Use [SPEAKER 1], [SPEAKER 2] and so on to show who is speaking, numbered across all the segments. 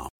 [SPEAKER 1] Ramp.com.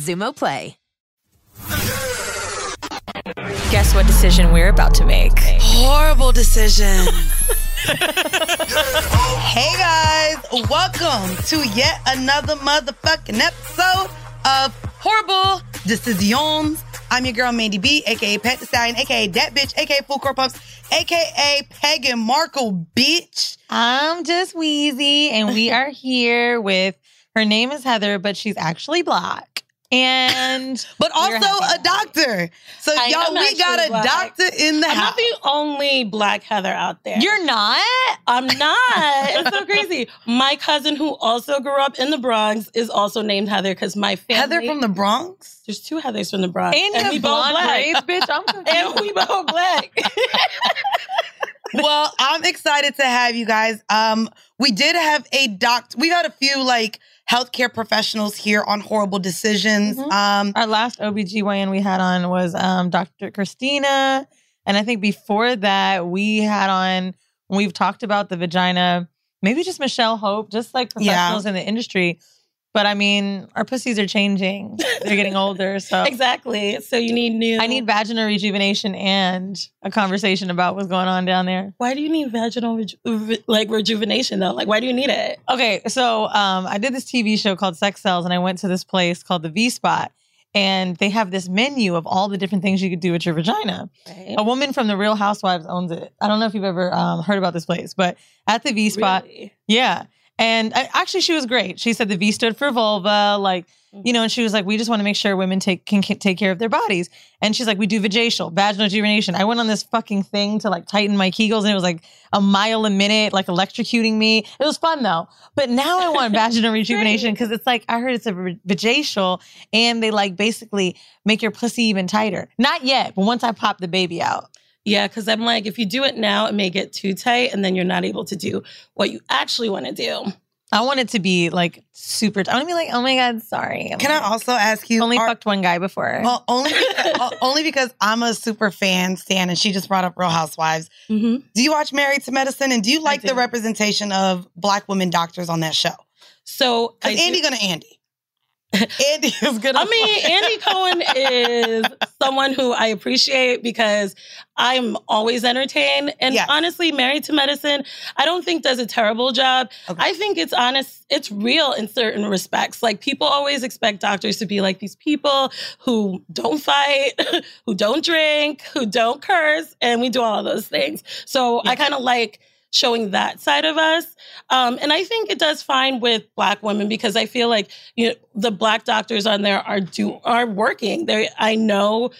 [SPEAKER 2] Xumo Play.
[SPEAKER 3] Guess what decision we're about to make?
[SPEAKER 4] Horrible decision. hey guys, welcome to yet another motherfucking episode of Horrible Decisions. I'm your girl Mandy B, aka Pat the Stallion, aka that bitch, aka Full Core Pumps, aka Pagan Markle, bitch.
[SPEAKER 5] I'm just Wheezy, and we are here with her name is Heather, but she's actually black. And
[SPEAKER 4] But also a doctor. So
[SPEAKER 6] I
[SPEAKER 4] y'all, we got a
[SPEAKER 6] black.
[SPEAKER 4] doctor in the
[SPEAKER 6] I'm
[SPEAKER 4] house.
[SPEAKER 6] not the only black Heather out there.
[SPEAKER 5] you're not.
[SPEAKER 6] I'm not. It's so crazy. My cousin, who also grew up in the Bronx, is also named Heather because my family.
[SPEAKER 4] Heather from the Bronx?
[SPEAKER 6] There's two Heathers from the Bronx,
[SPEAKER 5] And you
[SPEAKER 6] we both black.
[SPEAKER 5] braids, bitch. I'm confused.
[SPEAKER 6] and we both black.
[SPEAKER 4] well, I'm excited to have you guys. Um, we did have a doc. We had a few like healthcare professionals here on horrible decisions.
[SPEAKER 5] Mhm.
[SPEAKER 4] Um,
[SPEAKER 5] Our last OBGYN we had on was um, Dr. Christina. And I think before that, we had on, we've talked about the vagina, maybe just Michelle Hope, just like
[SPEAKER 4] Yeah.
[SPEAKER 5] professionals in the industry. But I mean, our pussies are changing. They're getting older. So
[SPEAKER 6] exactly. So you need new.
[SPEAKER 5] I need vaginal rejuvenation and a conversation about what's going on down there.
[SPEAKER 6] Why do you need vaginal reju- re- like rejuvenation though? Like, why do you need it?
[SPEAKER 5] Okay, so um, I did this TV show called Sex Cells, and I went to this place called the V Spot, and they have this menu of all the different things you could do with your vagina.
[SPEAKER 6] Right?
[SPEAKER 5] A woman from the Real Housewives owns it. I don't know if you've ever um, heard about this place, but at the V Spot,
[SPEAKER 6] Really?
[SPEAKER 5] yeah. And I, actually, she was great. She said the V stood for vulva, like mm-hmm. you know, and she was like, we just want to make sure women take can, can take care of their bodies. And she's like, we do vaginal, vaginal rejuvenation. I went on this fucking thing to like tighten my kegels, and it was like a mile a minute, like electrocuting me. It was fun though. But now I want vaginal rejuvenation because it's like I heard it's a vaginal, and they like basically make your pussy even tighter. Not yet, but once I pop the baby out.
[SPEAKER 6] Yeah, because I'm like, if you do it now, it may get too tight, and then you're not able to do what you actually want to do.
[SPEAKER 5] I want it to be like super. I want to be like, oh my god, sorry. I'm
[SPEAKER 4] can I also ask you?
[SPEAKER 5] only
[SPEAKER 4] are-
[SPEAKER 5] fucked one guy before?
[SPEAKER 4] Well, only o- only because I'm a super fan, Stan, and she just brought up Real Housewives.
[SPEAKER 6] Mm-hmm.
[SPEAKER 4] Do you watch Married to Medicine, and do you like the representation of Black women doctors on that show?
[SPEAKER 6] So I
[SPEAKER 4] Because
[SPEAKER 6] do-
[SPEAKER 4] Andy gonna Andy. Andy is gonna.
[SPEAKER 6] I mean, Andy Cohen is someone who I appreciate because I'm always entertained. And
[SPEAKER 4] Yes.
[SPEAKER 6] honestly, Married to Medicine, I don't think does a terrible job.
[SPEAKER 4] Okay.
[SPEAKER 6] I think it's honest, it's real in certain respects. Like people always expect doctors to be like these people who don't fight, who don't drink, who don't curse, and we do all of those things. So I kind of like showing that side of us. Um, and I think it does fine with black women because I feel like you know the black doctors on there are do are working. They I know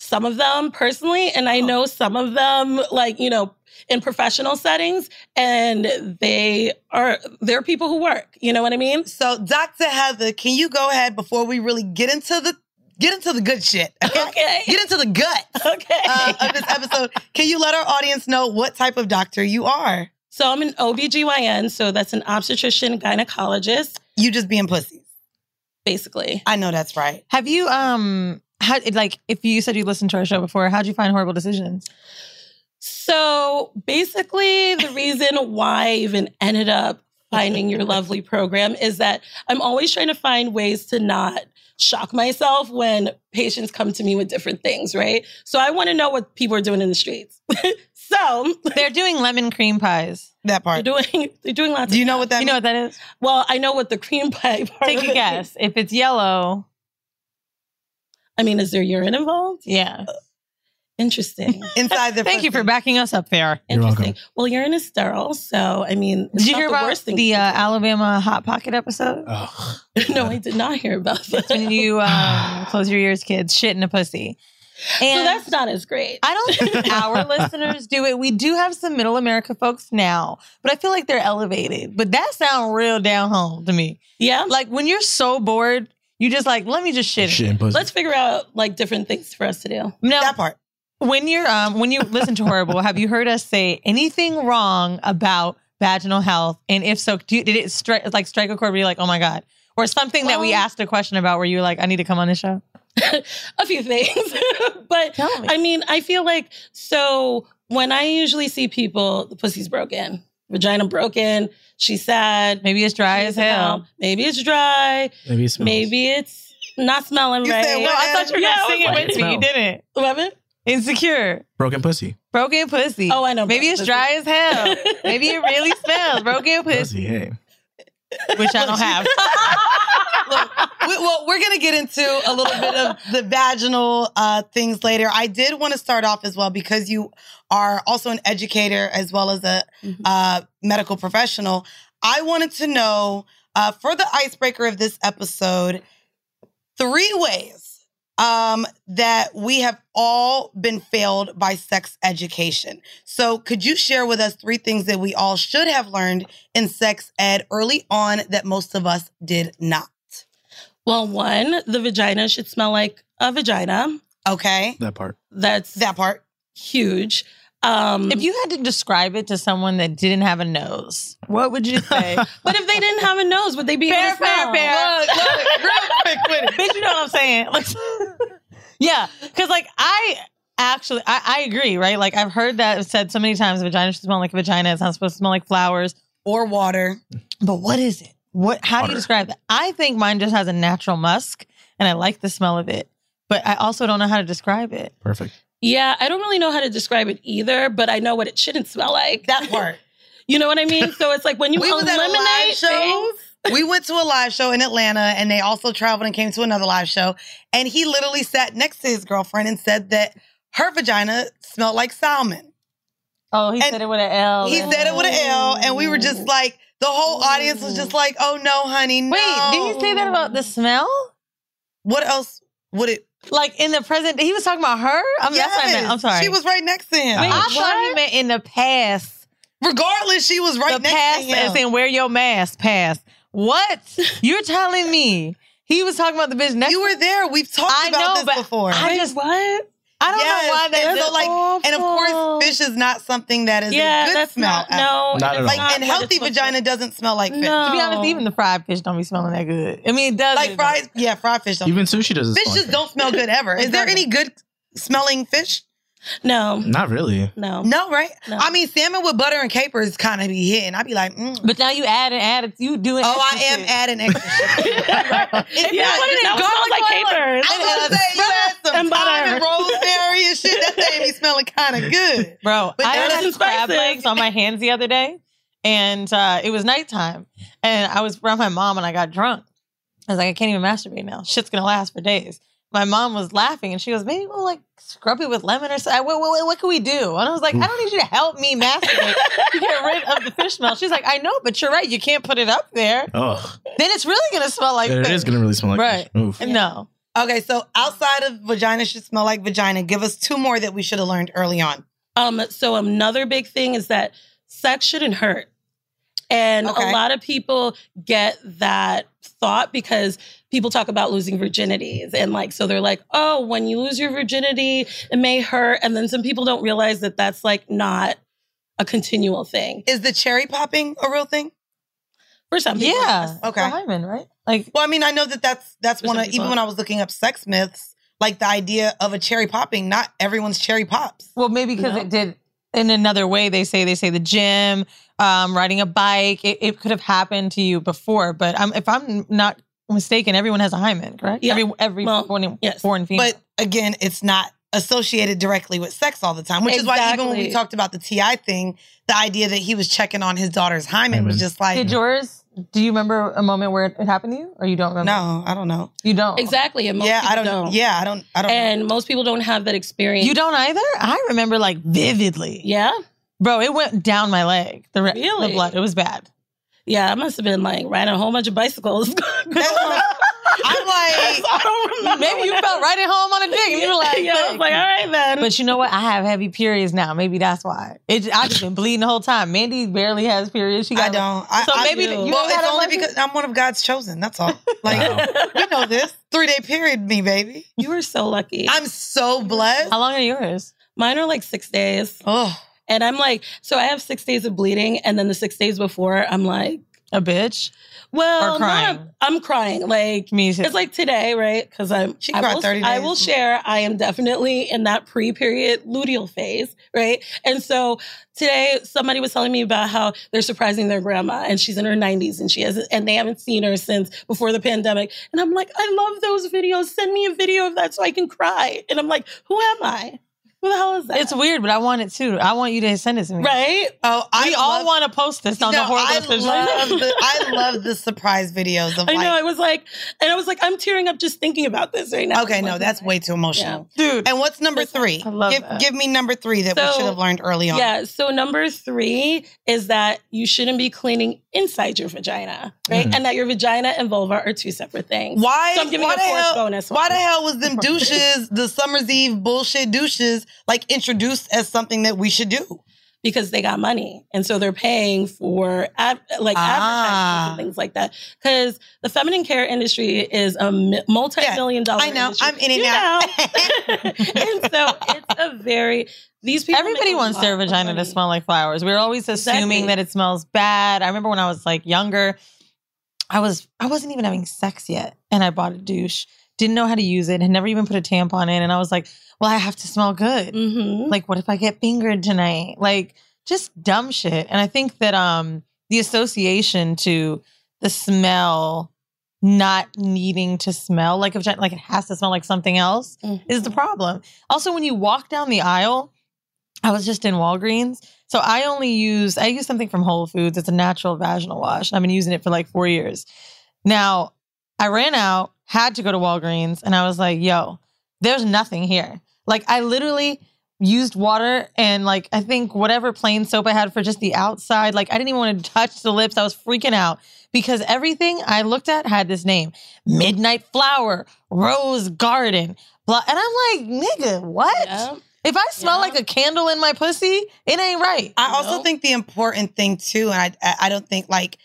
[SPEAKER 6] some of them personally, and I know some of them like you know in professional settings, and they are they're people who work. You know what I mean?
[SPEAKER 4] So, Dr. Heather, can you go ahead before we really get into the get into the good shit?
[SPEAKER 6] Okay.
[SPEAKER 4] Get into the gut
[SPEAKER 6] Okay.
[SPEAKER 4] uh, of this episode. Can you let our audience know what type of doctor you are?
[SPEAKER 6] so I'm an OBGYN, so that's an obstetrician gynecologist.
[SPEAKER 4] You just being pussies.
[SPEAKER 6] basically.
[SPEAKER 4] I know that's right.
[SPEAKER 5] Have you um how like if you said you listened to our show before, how'd you find horrible decisions?
[SPEAKER 6] So basically, the reason why I even ended up finding your lovely program is that I'm always trying to find ways to not shock myself when patients come to me with different things, right? So I want to know what people are doing in the streets. so
[SPEAKER 5] They're doing lemon cream pies.
[SPEAKER 4] That part.
[SPEAKER 6] they're doing they're doing lots.
[SPEAKER 4] Do you
[SPEAKER 6] of
[SPEAKER 4] know what that
[SPEAKER 5] You know what that is?
[SPEAKER 6] Well, I know what the cream pie part.
[SPEAKER 5] Take a guess.
[SPEAKER 6] is.
[SPEAKER 5] If it's yellow,
[SPEAKER 6] I mean, is there urine involved?
[SPEAKER 5] yeah.
[SPEAKER 6] Interesting.
[SPEAKER 4] inside the
[SPEAKER 5] Thank you for backing us up there. Interesting.
[SPEAKER 7] Well, you're welcome.
[SPEAKER 6] Interesting. Well, urine is sterile, so I mean, it's
[SPEAKER 5] Did you
[SPEAKER 6] not
[SPEAKER 5] hear
[SPEAKER 6] the
[SPEAKER 5] about
[SPEAKER 6] worst thing
[SPEAKER 5] the uh. Alabama Hot Pocket episode?
[SPEAKER 7] Ugh.
[SPEAKER 6] no, I did not hear about that.
[SPEAKER 5] When you um, close your ears, kids, shit in a pussy.
[SPEAKER 6] so
[SPEAKER 5] And
[SPEAKER 6] that's not as great.
[SPEAKER 5] I don't think our listeners do it. We do have some middle America folks now, but I feel like they're elevated. But that sounds real down home to me.
[SPEAKER 6] yeah.
[SPEAKER 5] Like when you're so bored, you just like, let me just shit. in
[SPEAKER 7] Shit
[SPEAKER 5] in
[SPEAKER 7] and pussy.
[SPEAKER 6] Let's figure out like different things for us to do.
[SPEAKER 5] Now,
[SPEAKER 4] that part.
[SPEAKER 5] When you're um when you listen to horrible, have you heard us say anything wrong about vaginal health? And if so, do you, did it stri- like strike a chord where you're like, oh my god, or something that we asked a question about where you're like, I need to come on the show?
[SPEAKER 6] a few things. but
[SPEAKER 5] Tell me.
[SPEAKER 6] I mean, I feel like so when I usually see people, the pussy's broken, vagina broken, she's sad.
[SPEAKER 5] Maybe it's dry as hell.
[SPEAKER 6] out. Maybe it's dry.
[SPEAKER 7] Maybe it smells.
[SPEAKER 6] Maybe it's not smelling
[SPEAKER 4] You
[SPEAKER 6] right.
[SPEAKER 4] said
[SPEAKER 5] No. I thought you were
[SPEAKER 6] Yeah, I
[SPEAKER 5] gonna sing it with me. You didn't.
[SPEAKER 6] What?
[SPEAKER 5] Insecure.
[SPEAKER 7] broken pussy.
[SPEAKER 5] Broken pussy.
[SPEAKER 6] Oh, I know
[SPEAKER 5] Maybe
[SPEAKER 6] broken
[SPEAKER 5] it's dry as hell. Maybe it really smells. Broken
[SPEAKER 7] Pussy.
[SPEAKER 5] pussy,
[SPEAKER 7] Hey.
[SPEAKER 5] which I don't have.
[SPEAKER 4] Look, we, well, we're going to get into a little bit of the vaginal uh, things later. I did want to start off as well because you are also an educator as well as a
[SPEAKER 6] Mhm.
[SPEAKER 4] uh, medical professional. I wanted to know uh, for the icebreaker of this episode, three ways um, that we have all been failed by sex education. So, could you share with us three things that we all should have learned in sex ed early on that most of us did not?
[SPEAKER 6] Well, one, the vagina should smell like a vagina.
[SPEAKER 4] Okay,
[SPEAKER 7] That part.
[SPEAKER 6] That's
[SPEAKER 4] that part.
[SPEAKER 6] huge. Um,
[SPEAKER 5] If you had to describe it to someone that didn't have a nose, what would you say?
[SPEAKER 6] but if they didn't have a nose, would they be
[SPEAKER 5] Fair,
[SPEAKER 6] able to smell?
[SPEAKER 5] fair, fair.
[SPEAKER 4] Look, look, real quick with it.
[SPEAKER 5] Bitch, you know what I'm saying? Like, yeah, because like I actually I, I agree, right? Like I've heard that said so many times, vagina should smell like a vagina. It's not supposed to smell like flowers.
[SPEAKER 4] Or water.
[SPEAKER 5] But what is it? What? How do you describe that? I think mine just has a natural musk, and I like the smell of it. But I also don't know how to describe it.
[SPEAKER 7] Perfect.
[SPEAKER 6] Yeah, I don't really know how to describe it either, but I know what it shouldn't smell like.
[SPEAKER 4] That part.
[SPEAKER 6] You know what I mean? So it's like when you
[SPEAKER 4] we was at
[SPEAKER 6] eliminate
[SPEAKER 4] show.
[SPEAKER 6] things.
[SPEAKER 4] we went to a live show in Atlanta and they also traveled and came to another live show. And he literally sat next to his girlfriend and said that her vagina smelled like salmon.
[SPEAKER 5] Oh, he
[SPEAKER 4] And
[SPEAKER 5] said it with an L.
[SPEAKER 4] He said it with an L, and we were just oh. like, the whole audience was just like, oh no, honey, no.
[SPEAKER 5] Wait, did he say that about the smell?
[SPEAKER 4] What else would it?
[SPEAKER 5] Like in the present, he was talking about her. I mean, That's what I meant. I'm sorry.
[SPEAKER 4] She was right next to him.
[SPEAKER 5] Wait, I
[SPEAKER 7] Ouch.
[SPEAKER 5] thought he meant in the past.
[SPEAKER 4] Regardless, she was right
[SPEAKER 5] the
[SPEAKER 4] next
[SPEAKER 5] past
[SPEAKER 4] to him.
[SPEAKER 5] as in wear your mask. Past. What? You're telling me he was talking about the bitch next?
[SPEAKER 4] you were there. We've talked
[SPEAKER 5] I
[SPEAKER 4] about
[SPEAKER 5] know,
[SPEAKER 4] this
[SPEAKER 5] but
[SPEAKER 4] before.
[SPEAKER 5] I just what? I don't
[SPEAKER 4] Yes,
[SPEAKER 5] know why
[SPEAKER 4] and
[SPEAKER 5] that's
[SPEAKER 4] so, like, and of course, fish is not something that is
[SPEAKER 6] Yeah,
[SPEAKER 4] a good
[SPEAKER 6] that's
[SPEAKER 4] smell.
[SPEAKER 6] not no.
[SPEAKER 7] Not at
[SPEAKER 6] it's
[SPEAKER 7] all.
[SPEAKER 4] like, and healthy
[SPEAKER 6] it's supposed to-
[SPEAKER 4] vagina doesn't smell like fish.
[SPEAKER 6] No.
[SPEAKER 5] To be honest, even the fried fish don't be smelling that good. I mean, it does.
[SPEAKER 4] Like fried, yeah, fried fish don't.
[SPEAKER 7] Even sushi doesn't.
[SPEAKER 4] fish
[SPEAKER 7] smell
[SPEAKER 4] just
[SPEAKER 7] like
[SPEAKER 4] don't smell good ever. Is there any good smelling fish?
[SPEAKER 6] No,
[SPEAKER 7] Not really.
[SPEAKER 6] no.
[SPEAKER 4] No, right?
[SPEAKER 6] No.
[SPEAKER 4] I mean, salmon with butter and capers kind of be hitting. I'd be like, mm.
[SPEAKER 5] But now you add and add it. You doing? It.
[SPEAKER 4] Oh, I am
[SPEAKER 5] shit.
[SPEAKER 4] adding extra shit.
[SPEAKER 5] If you
[SPEAKER 6] Yeah,
[SPEAKER 5] put it in
[SPEAKER 6] that
[SPEAKER 5] garlic
[SPEAKER 6] smells like
[SPEAKER 5] oil,
[SPEAKER 6] capers.
[SPEAKER 4] I was gonna say you had some
[SPEAKER 6] And butter.
[SPEAKER 4] thyme and rosemary and shit. That thing be smelling kind of good.
[SPEAKER 5] Bro,
[SPEAKER 4] But
[SPEAKER 5] I had
[SPEAKER 6] isn't
[SPEAKER 5] crab legs on my hands the other day, and uh, it was nighttime, and I was around my mom, and I got drunk. I was like, I can't even masturbate now. Shit's gonna last for days. My mom was laughing, and she goes, "Maybe we'll like scrub it with lemon or something. What, what, what can we do?" And I was like, "I don't need you to help me masturbate to get rid of the fish smell." She's like, "I know, but you're right. You can't put it up there.
[SPEAKER 7] Oh,
[SPEAKER 5] Then it's really gonna smell like
[SPEAKER 7] it
[SPEAKER 5] fish."
[SPEAKER 7] is gonna really smell like
[SPEAKER 5] Right.
[SPEAKER 7] fish. Oof.
[SPEAKER 5] No,
[SPEAKER 4] Okay, so outside of vagina should smell like vagina, give us two more that we should have learned early on.
[SPEAKER 6] Um, so another big thing is that sex shouldn't hurt. And
[SPEAKER 4] Okay.
[SPEAKER 6] a lot of people get that thought because people talk about losing virginities. And like, so they're like, oh, when you lose your virginity, it may hurt. And then some people don't realize that that's like not a continual thing.
[SPEAKER 4] Is the cherry popping a real thing?
[SPEAKER 6] For some people.
[SPEAKER 5] yeah,
[SPEAKER 4] Okay.
[SPEAKER 5] For hymen, right? Like,
[SPEAKER 4] Well, I mean, I know that that's that's one of
[SPEAKER 6] people.
[SPEAKER 4] even when I was looking up sex myths, like the idea of a cherry popping. Not everyone's cherry pops.
[SPEAKER 5] well, maybe because
[SPEAKER 6] No.
[SPEAKER 5] it did in another way. They say they say the gym, um, riding a bike. It, it could have happened to you before, but I'm, if I'm not mistaken, everyone has a hymen, correct?
[SPEAKER 6] Yeah.
[SPEAKER 5] Every every
[SPEAKER 6] Well,
[SPEAKER 5] born,
[SPEAKER 6] yes.
[SPEAKER 5] born female.
[SPEAKER 4] But again, it's not associated directly with sex all the time, which is why even when we talked about the T.I. thing, the idea that he was checking on his daughter's hymen was just like,
[SPEAKER 5] did yours? Do you remember a moment where it, it happened to you, or you don't remember?
[SPEAKER 4] no, I don't know.
[SPEAKER 5] you don't.
[SPEAKER 6] Exactly. And most
[SPEAKER 4] yeah, I
[SPEAKER 6] people
[SPEAKER 4] don't, Yeah, I don't. I don't.
[SPEAKER 6] And most people don't have that experience.
[SPEAKER 5] You don't either. I remember like vividly.
[SPEAKER 6] Yeah.
[SPEAKER 5] Bro, it went down my leg. The, re- the
[SPEAKER 6] Really?
[SPEAKER 5] blood. It was bad.
[SPEAKER 6] Yeah. I must have been like riding a whole bunch of bicycles.
[SPEAKER 4] I'm like,
[SPEAKER 6] I don't remember.
[SPEAKER 5] Maybe you felt right at home on a dick, and you were like,
[SPEAKER 6] yeah, I was like, all right then.
[SPEAKER 5] But you know what? I have heavy periods now. Maybe that's why. It, I just been bleeding the whole time. Mandy barely has periods. She got
[SPEAKER 4] I don't. I,
[SPEAKER 5] So
[SPEAKER 4] I
[SPEAKER 5] maybe
[SPEAKER 4] do.
[SPEAKER 5] you
[SPEAKER 4] well,
[SPEAKER 5] ain't had
[SPEAKER 4] it's
[SPEAKER 5] a
[SPEAKER 4] only
[SPEAKER 5] lucky-
[SPEAKER 4] because I'm one of God's chosen. That's all. Like
[SPEAKER 7] Wow.
[SPEAKER 4] we know this three day period, me baby.
[SPEAKER 6] you were so lucky.
[SPEAKER 4] I'm so blessed.
[SPEAKER 5] How long are yours?
[SPEAKER 6] Mine are like six days.
[SPEAKER 4] Oh,
[SPEAKER 6] And I'm like, so I have six days of bleeding. And then the six days before, I'm like,
[SPEAKER 5] A bitch.
[SPEAKER 6] well,
[SPEAKER 5] Or
[SPEAKER 6] not-
[SPEAKER 5] crying?
[SPEAKER 6] I'm crying. Like,
[SPEAKER 5] Me too.
[SPEAKER 6] It's like today, right? Because I'm.
[SPEAKER 4] She
[SPEAKER 6] I
[SPEAKER 4] cried
[SPEAKER 6] will,
[SPEAKER 4] 30
[SPEAKER 6] I will share. I am definitely in that pre-period luteal phase, right? And so today, somebody was telling me about how they're surprising their grandma, and she's in her 90s, and she has, and they haven't seen her since before the pandemic. And I'm like, I love those videos. Send me a video of that so I can cry. And I'm like, who am I? Who the hell is that?
[SPEAKER 5] it's weird, but I want it too. I want you to send it to me.
[SPEAKER 6] right.
[SPEAKER 4] oh, I
[SPEAKER 5] We all want to post this on
[SPEAKER 4] no,
[SPEAKER 5] the horrible
[SPEAKER 4] I
[SPEAKER 5] Official.
[SPEAKER 4] love the I love the surprise videos of
[SPEAKER 6] I know. I was like, and I was like, I'm tearing up just thinking about this right now.
[SPEAKER 4] Okay, no, that's way too emotional.
[SPEAKER 5] Dude.
[SPEAKER 4] And what's number three?
[SPEAKER 5] I love
[SPEAKER 4] give,
[SPEAKER 5] that.
[SPEAKER 4] give me number three that we should have learned early on.
[SPEAKER 6] Yeah. So number three is that you shouldn't be cleaning inside your vagina, right?
[SPEAKER 7] Mhm.
[SPEAKER 6] And that your vagina and vulva are two separate things.
[SPEAKER 4] Why?
[SPEAKER 6] So I'm giving
[SPEAKER 4] why
[SPEAKER 6] a
[SPEAKER 4] the
[SPEAKER 6] fourth
[SPEAKER 4] hell,
[SPEAKER 6] bonus.
[SPEAKER 4] Why
[SPEAKER 6] one.
[SPEAKER 4] the hell was them douches, the summer's eve bullshit douches, like introduced as something that we should do?
[SPEAKER 6] Because they got money, and so they're paying for ad, like
[SPEAKER 4] Ah.
[SPEAKER 6] advertisements and things like that. Because the feminine care industry is a multi-million dollar.
[SPEAKER 4] I know.
[SPEAKER 6] industry.
[SPEAKER 4] I'm in it
[SPEAKER 6] You
[SPEAKER 4] now.
[SPEAKER 6] and so it's a very these people.
[SPEAKER 5] Everybody wants their vagina to smell like flowers. We're always assuming
[SPEAKER 6] Exactly.
[SPEAKER 5] that it smells bad. I remember when I was like younger, I was I wasn't even having sex yet, and I bought a douche. Didn't know how to use it. Had never even put a tampon in, and I was like, "Well, I have to smell good.
[SPEAKER 6] Mhm.
[SPEAKER 5] Like, what if I get fingered tonight? Like, just dumb shit." And I think that um the association to the smell not needing to smell like a like it has to smell like something else is the problem. Also, when you walk down the aisle, I was just in Walgreens. So I only use I use something from Whole Foods. It's a natural vaginal wash. I've been using it for like four years. Now I ran out, had to go to Walgreens, and I was like, yo, there's nothing here. Like I literally used water and like I think whatever plain soap I had for just the outside. Like I didn't even want to touch the lips. I was freaking out because everything I looked at had this name. Midnight Flower, Rose Garden, blah. And I'm like, nigga, what?
[SPEAKER 6] Yeah.
[SPEAKER 5] If I smell
[SPEAKER 6] Yeah.
[SPEAKER 5] like a candle in my pussy, it ain't right.
[SPEAKER 4] I also
[SPEAKER 6] know?
[SPEAKER 4] think the important thing too, and I I- I don't think like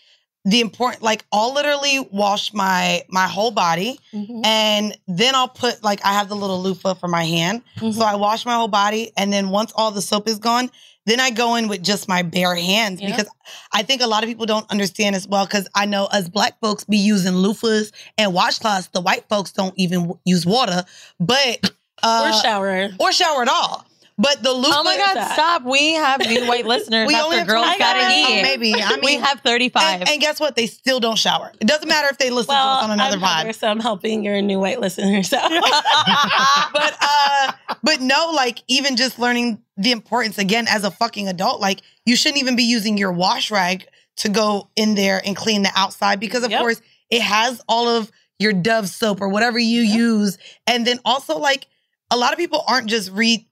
[SPEAKER 4] the important like I'll literally wash my my whole body
[SPEAKER 6] Mhm.
[SPEAKER 4] and then I'll put like I have the little loofah for my hand.
[SPEAKER 6] Mhm.
[SPEAKER 4] So I wash my whole body and then once all the soap is gone, then I go in with just my bare hands
[SPEAKER 6] Yeah.
[SPEAKER 4] because I think a lot of people don't understand as well because I know us black folks be using loofahs and washcloths. The white folks don't even w- use water, but uh,
[SPEAKER 6] or shower.
[SPEAKER 4] or shower at all. But the loofah.
[SPEAKER 5] Oh my God,
[SPEAKER 6] that?
[SPEAKER 5] stop. We have new white listeners
[SPEAKER 4] We only have
[SPEAKER 5] girls got
[SPEAKER 6] minutes.
[SPEAKER 5] it
[SPEAKER 4] Oh, maybe. I mean, we
[SPEAKER 5] have 35.
[SPEAKER 4] And, and guess what? They still don't shower. It doesn't matter if they listen
[SPEAKER 6] Well,
[SPEAKER 4] to us on another
[SPEAKER 6] I'm
[SPEAKER 4] pod.
[SPEAKER 6] So I'm helping your new white listeners out.
[SPEAKER 4] but uh but no like even just learning the importance again as a fucking adult like you shouldn't even be using your wash rag to go in there and clean the outside because of
[SPEAKER 6] Yep.
[SPEAKER 4] course it has all of your dove soap or whatever you use and then also like a lot of people aren't just re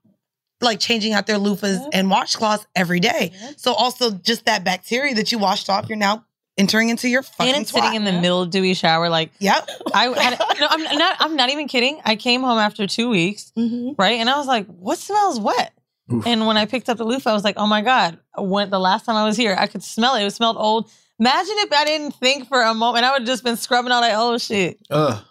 [SPEAKER 4] like changing out their loofahs
[SPEAKER 6] Yep.
[SPEAKER 4] and washcloths every day
[SPEAKER 6] Yep.
[SPEAKER 4] so also just that bacteria that you washed off you're now entering into your fucking
[SPEAKER 5] and sitting in the mildewy shower. Like,
[SPEAKER 4] yep
[SPEAKER 5] I had, no, I'm not, I'm not even kidding. I came home after two weeks,
[SPEAKER 6] Mhm.
[SPEAKER 5] right? And I was like, what smells wet?
[SPEAKER 7] Oof.
[SPEAKER 5] And when I picked up the loofah, I was like, oh my God, when the last time I was here, I could smell it. It smelled old. Imagine if I didn't think for a moment, I would have just been scrubbing all that oh shit.
[SPEAKER 7] Ugh.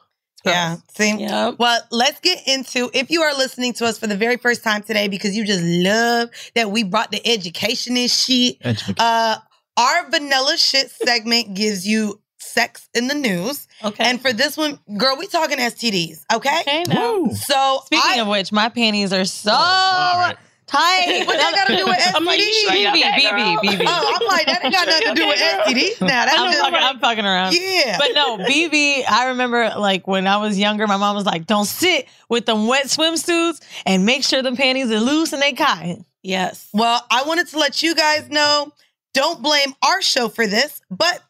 [SPEAKER 4] Yeah see
[SPEAKER 6] Yep.
[SPEAKER 4] Well, let's get into if you are listening to us for the very first time today because you just love that we brought the education and shit.
[SPEAKER 7] Education.
[SPEAKER 4] Uh, our vanilla shit segment gives you sex in the news.
[SPEAKER 6] Okay.
[SPEAKER 4] And for this one, girl, we talking STDs, okay?
[SPEAKER 6] okay, now.
[SPEAKER 4] So
[SPEAKER 5] Speaking
[SPEAKER 4] I,
[SPEAKER 5] of which, my panties are so
[SPEAKER 7] right.
[SPEAKER 5] Tight.
[SPEAKER 4] what that got to do with STDs?
[SPEAKER 6] I'm like,
[SPEAKER 5] BB, BB. BB.
[SPEAKER 4] Oh, I'm like, that ain't got nothing to do with STDs. Now that's
[SPEAKER 5] I'm
[SPEAKER 4] just
[SPEAKER 5] fucking, I'm fucking around.
[SPEAKER 4] yeah.
[SPEAKER 5] But no, BB, I remember like when I was younger, my mom was like, don't sit with them wet swimsuits and make sure the panties are loose and they cotton.
[SPEAKER 6] Yes.
[SPEAKER 4] Well, I wanted to let you guys know don't blame our show for this, but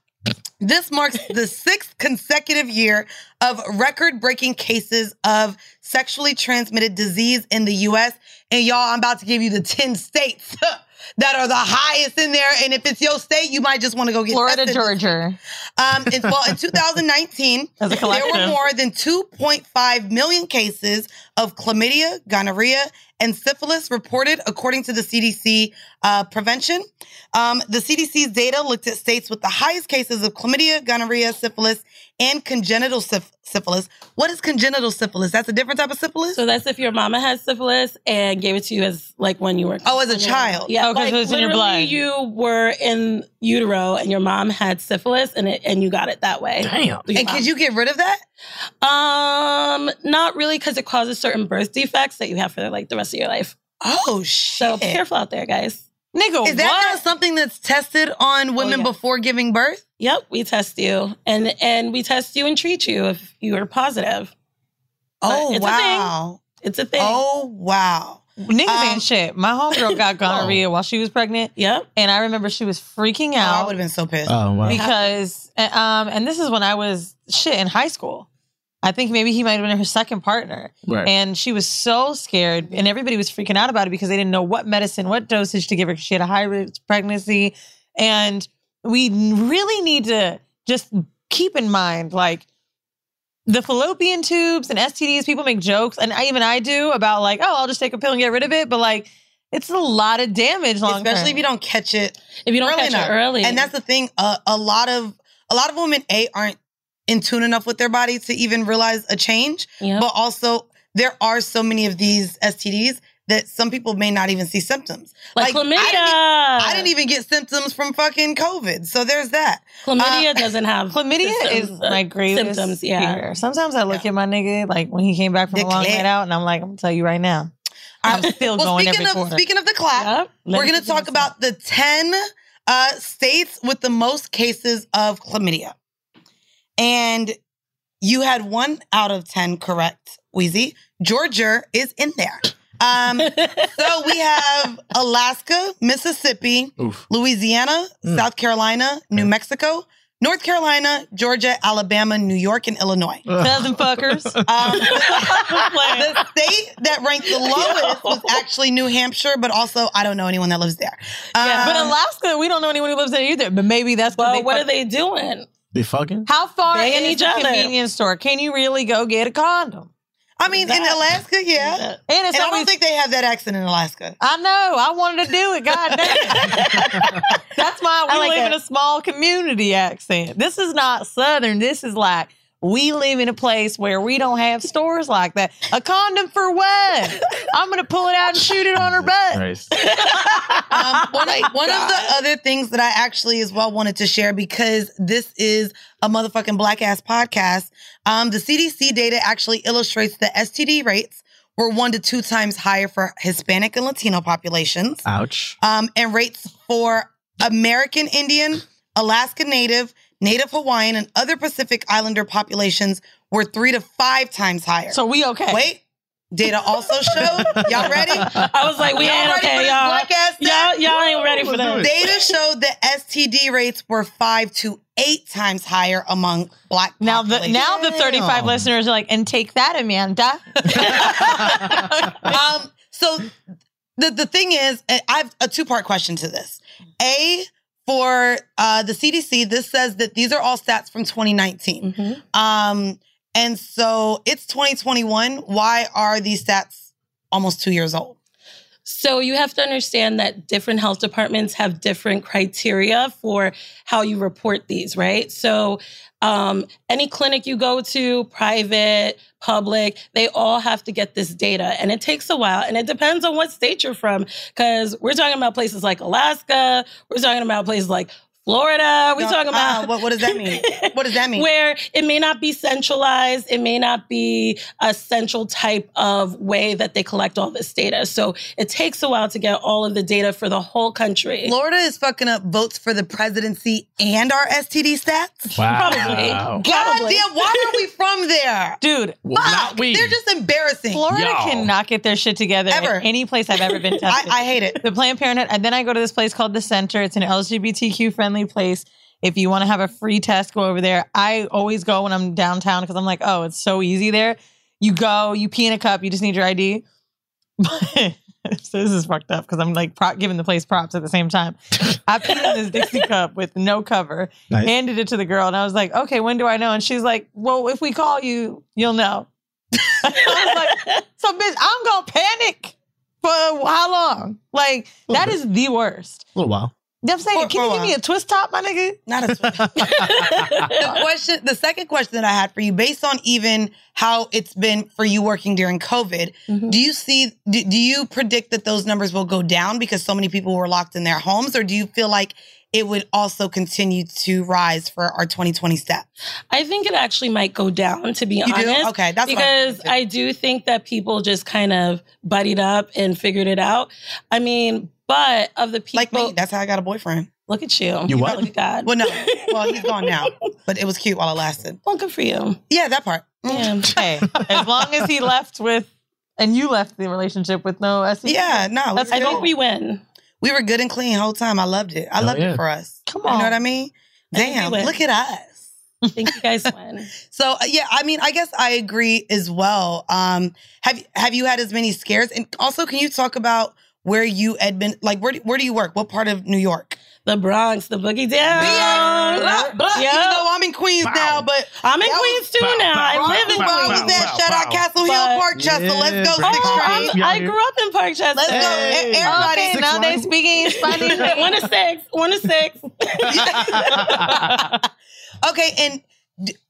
[SPEAKER 4] this marks the sixth consecutive year of record breaking cases of sexually transmitted disease in the US. And y'all, I'm about to give you the 10 states that are the highest in there. And if it's your state, you might just want to go get
[SPEAKER 5] Florida,
[SPEAKER 4] tested.
[SPEAKER 5] Georgia.
[SPEAKER 4] Um, well, in 2019, there were more than 2.5 million cases of chlamydia, gonorrhea, and syphilis reported, according to the CDC uh, prevention. Um, the CDC's data looked at states with the highest cases of chlamydia, gonorrhea, syphilis, and congenital syph- syphilis. What is congenital syphilis? That's a different type of syphilis.
[SPEAKER 6] So that's if your mama has syphilis and gave it to you as like when you were
[SPEAKER 4] Oh, as a
[SPEAKER 6] when you were-
[SPEAKER 4] child.
[SPEAKER 6] Yeah,
[SPEAKER 5] Oh, 'cause
[SPEAKER 6] like
[SPEAKER 5] it was in your
[SPEAKER 6] literally
[SPEAKER 5] blood.
[SPEAKER 6] you were in utero and your mom had syphilis and it and you got it that way.
[SPEAKER 7] Damn.
[SPEAKER 4] And
[SPEAKER 6] mom.
[SPEAKER 4] could you get rid of that?
[SPEAKER 6] Um, not really because it causes certain birth defects that you have for like the rest of your life.
[SPEAKER 4] Oh shit!
[SPEAKER 6] So be careful out there, guys.
[SPEAKER 5] Nigga,
[SPEAKER 4] Is that
[SPEAKER 5] what?
[SPEAKER 4] not something that's tested on women
[SPEAKER 6] yeah.
[SPEAKER 4] before giving birth?
[SPEAKER 6] Yep, we test you and and we test you and treat you if you are positive.
[SPEAKER 4] Oh
[SPEAKER 6] it's a thing.
[SPEAKER 4] wow!
[SPEAKER 6] It's a thing.
[SPEAKER 4] Oh wow!
[SPEAKER 5] Niggas
[SPEAKER 4] Um,
[SPEAKER 5] ain't shit. My homegirl got gonorrhea while she was pregnant.
[SPEAKER 6] Yep.
[SPEAKER 5] And I remember she was freaking
[SPEAKER 4] Oh, I would have been so pissed.
[SPEAKER 7] Oh wow.
[SPEAKER 5] because, um, and this is when I was shit in high school. I think maybe he might have been her second partner.
[SPEAKER 7] Right.
[SPEAKER 5] And she was so scared, and everybody was freaking out about it because they didn't know what medicine, what dosage to give her. She had a high risk pregnancy. And we really need to just keep in mind like the fallopian tubes and STDs, people make jokes, and I, even I do about like, oh, I'll just take a pill and get rid of it. But like, it's a lot of damage long
[SPEAKER 4] Especially
[SPEAKER 5] term.
[SPEAKER 4] if you don't catch it
[SPEAKER 6] If you don't
[SPEAKER 4] early
[SPEAKER 6] catch
[SPEAKER 4] enough.
[SPEAKER 6] it early.
[SPEAKER 4] And that's the thing. Uh, a lot of a lot of women a aren't in tune enough with their body to even realize a change.
[SPEAKER 6] Yep.
[SPEAKER 4] But also, there are so many of these STDs that some people may not even see symptoms.
[SPEAKER 6] like, chlamydia.
[SPEAKER 4] I didn't, I didn't even get symptoms from fucking COVID. So there's that.
[SPEAKER 6] chlamydia
[SPEAKER 4] uh,
[SPEAKER 6] doesn't have
[SPEAKER 5] Chlamydia is
[SPEAKER 6] symptoms, uh,
[SPEAKER 5] my greatest
[SPEAKER 6] symptoms. Yeah.
[SPEAKER 5] fear. Sometimes I look at my nigga like when he came back from
[SPEAKER 4] The
[SPEAKER 5] a long
[SPEAKER 4] clit.
[SPEAKER 5] night out, and I'm like, I'm gonna tell you right now, I'm still
[SPEAKER 4] well,
[SPEAKER 5] going
[SPEAKER 4] speaking
[SPEAKER 5] every
[SPEAKER 4] of
[SPEAKER 5] quarter.
[SPEAKER 4] speaking of the clap,
[SPEAKER 6] Yep.
[SPEAKER 4] We're going to talk about the 10 uh, states with the most cases of chlamydia. And you had one out of 10 correct, Wheezy. Georgia is in there. Um, so we have Alaska, Mississippi,
[SPEAKER 7] Oof.
[SPEAKER 4] Louisiana,
[SPEAKER 7] Mm.
[SPEAKER 4] South Carolina, New Mexico, North Carolina, Georgia, Alabama, New York, and Illinois.
[SPEAKER 5] Cousin fuckers.
[SPEAKER 4] Um, the state that ranked the lowest was actually New Hampshire, but also I don't know anyone that lives there.
[SPEAKER 6] Yeah.
[SPEAKER 5] but
[SPEAKER 4] Um,
[SPEAKER 5] Alaska, we don't know anyone who lives there either. But maybe that's
[SPEAKER 6] Well,
[SPEAKER 5] they
[SPEAKER 6] what
[SPEAKER 5] fuck-
[SPEAKER 6] are they doing?
[SPEAKER 7] They fucking.
[SPEAKER 5] How far
[SPEAKER 6] Banging
[SPEAKER 5] is
[SPEAKER 6] each
[SPEAKER 5] the
[SPEAKER 6] other.
[SPEAKER 5] convenience store? Can you really go get a condom?
[SPEAKER 4] I mean, in Alaska, yeah.
[SPEAKER 5] And it's
[SPEAKER 4] And I don't think they have that accent in Alaska.
[SPEAKER 5] I know. I wanted to do it. God damn. That's why we
[SPEAKER 6] I like
[SPEAKER 5] live
[SPEAKER 6] it.
[SPEAKER 5] in a small community accent. This is not Southern. This is like we live in a place where we don't have stores like that. A condom for what? I'm gonna pull it out and shoot it on her butt.
[SPEAKER 4] Um, one
[SPEAKER 6] Oh
[SPEAKER 4] of, one of the other things that I actually as well wanted to share because this is a motherfucking black ass podcast. Um, the CDC data actually illustrates that STD rates were one to two times higher for Hispanic and Latino populations.
[SPEAKER 7] Ouch.
[SPEAKER 4] um, and rates for American Indian, Alaska Native, Native Hawaiian, and other Pacific Islander populations were three to five times higher.
[SPEAKER 5] So we okay?
[SPEAKER 4] wait, data also showed. Y'all ready?
[SPEAKER 6] I was like, we
[SPEAKER 4] Y'all
[SPEAKER 6] ain't okay, y'all.
[SPEAKER 4] black
[SPEAKER 6] Y'all, y'all ain't ready for
[SPEAKER 7] Let's
[SPEAKER 6] this.
[SPEAKER 4] Data showed that STD rates were five to eight times higher among Black
[SPEAKER 5] Now the
[SPEAKER 4] populations.
[SPEAKER 5] now the 35 listeners are like, and take that, Amanda.
[SPEAKER 4] um, so the the thing is, I have a two part question to this. A for uh, the CDC, this says that these are all stats from 2019.
[SPEAKER 6] Mhm.
[SPEAKER 4] Um, and so it's 2021. Why are these stats almost two years old?
[SPEAKER 6] So you have to understand that different health departments have different criteria for how you report these, right? So um, any clinic you go to, private, public, they all have to get this data. And it takes a while. And it depends on what state you're from. Because we're talking about places like Alaska, we're talking about places like Florida. We
[SPEAKER 4] No,
[SPEAKER 6] talking about
[SPEAKER 4] uh, what- what does that mean? What does that mean?
[SPEAKER 6] Where it may not be centralized, it may not be a central type of way that they collect all this data. So it takes a while to get all of the data for the whole country.
[SPEAKER 4] Florida is fucking up votes for the presidency and our STD stats.
[SPEAKER 7] Wow.
[SPEAKER 6] Probably.
[SPEAKER 4] God
[SPEAKER 6] Probably.
[SPEAKER 4] damn, why are we from there?
[SPEAKER 5] Dude,
[SPEAKER 4] Fuck,
[SPEAKER 7] not we.
[SPEAKER 4] They're just embarrassing.
[SPEAKER 5] Florida
[SPEAKER 7] Yo.
[SPEAKER 5] cannot get their shit together
[SPEAKER 4] Ever.
[SPEAKER 5] at any place I've ever been
[SPEAKER 4] I. I hate it.
[SPEAKER 5] the Planned Parenthood, and then I go to this place called the Center. It's an LGBTQ friendly place. If you want to have a free test, go over there. I always go when I'm downtown because I'm like, oh, it's so easy there. You go, you pee in a cup, you just need your ID. so this is fucked up because I'm like pro- giving the place props at the same time. I peed in this Dixie cup with no cover,
[SPEAKER 7] Nice.
[SPEAKER 5] handed it to the girl, and I was like, okay, when do I know? And she's like, well, if we call you, you'll know. I was like, so bitch, I'm gonna panic for how long? Like that is the worst.
[SPEAKER 7] a little while.
[SPEAKER 5] You know what I'm saying?
[SPEAKER 4] For-
[SPEAKER 5] Can
[SPEAKER 4] for
[SPEAKER 5] you give me a twist top, my nigga?
[SPEAKER 4] Not a twist. the question the second question that I had for you, based on even how it's been for you working during COVID,
[SPEAKER 6] Mhm.
[SPEAKER 4] do you see do, do you predict that those numbers will go down because so many people were locked in their homes, or do you feel like it would also continue to rise for our 2020 step?
[SPEAKER 6] I think it actually might go down, to be
[SPEAKER 4] You do?
[SPEAKER 6] honest.
[SPEAKER 4] Okay, that's what I was
[SPEAKER 6] because
[SPEAKER 4] gonna.
[SPEAKER 6] I do think that people just kind of buddied up and figured it out. I mean, but of the people,
[SPEAKER 4] Like me, that's how I got a boyfriend.
[SPEAKER 6] look at you.
[SPEAKER 7] You what?
[SPEAKER 6] Look at God.
[SPEAKER 4] Well, no, well he's gone now, but it was cute while it lasted.
[SPEAKER 6] Well, good for you.
[SPEAKER 4] Yeah, that part. Mm.
[SPEAKER 6] Yeah.
[SPEAKER 5] Hey, as long as he left with, and you left the relationship with no STD.
[SPEAKER 4] Yeah, no, we
[SPEAKER 5] That's-
[SPEAKER 4] were
[SPEAKER 6] I think we win.
[SPEAKER 4] We were good and clean the whole time. I loved it. I
[SPEAKER 7] Hell
[SPEAKER 4] loved
[SPEAKER 7] yeah.
[SPEAKER 4] it for us.
[SPEAKER 5] Come on.
[SPEAKER 4] You know what I mean?
[SPEAKER 6] I think we
[SPEAKER 4] Damn,
[SPEAKER 6] win.
[SPEAKER 4] look at us.
[SPEAKER 6] I think you guys win.
[SPEAKER 4] So uh, yeah, I mean, I guess I agree as well. Um, have have you had as many scares? And also, can you talk about where you had been? Like, where do, where do you work? What part of New York?
[SPEAKER 6] The Bronx, the boogie down.
[SPEAKER 4] Blah, blah.
[SPEAKER 6] Yeah.
[SPEAKER 4] Even though I'm in Queens
[SPEAKER 7] Bow.
[SPEAKER 4] now, but
[SPEAKER 6] I'm in
[SPEAKER 4] That
[SPEAKER 6] Queens too
[SPEAKER 7] Bow,
[SPEAKER 6] now.
[SPEAKER 7] bow,
[SPEAKER 6] I
[SPEAKER 7] bow,
[SPEAKER 6] live in
[SPEAKER 4] where I was
[SPEAKER 7] bow,
[SPEAKER 6] Queens.
[SPEAKER 4] at,
[SPEAKER 7] bow,
[SPEAKER 4] shout out. Castle Hill,
[SPEAKER 6] But-
[SPEAKER 4] Parkchester.
[SPEAKER 7] Yeah,
[SPEAKER 4] Let's go,
[SPEAKER 7] bring
[SPEAKER 4] Sixth
[SPEAKER 6] Oh, I'm-
[SPEAKER 4] Street.
[SPEAKER 6] I grew up in Parkchester.
[SPEAKER 4] Let's go.
[SPEAKER 7] Hey.
[SPEAKER 4] Everybody,
[SPEAKER 5] Okay, now they
[SPEAKER 7] one.
[SPEAKER 5] speaking Spanish.
[SPEAKER 6] one to six. One to six.
[SPEAKER 4] okay, and d-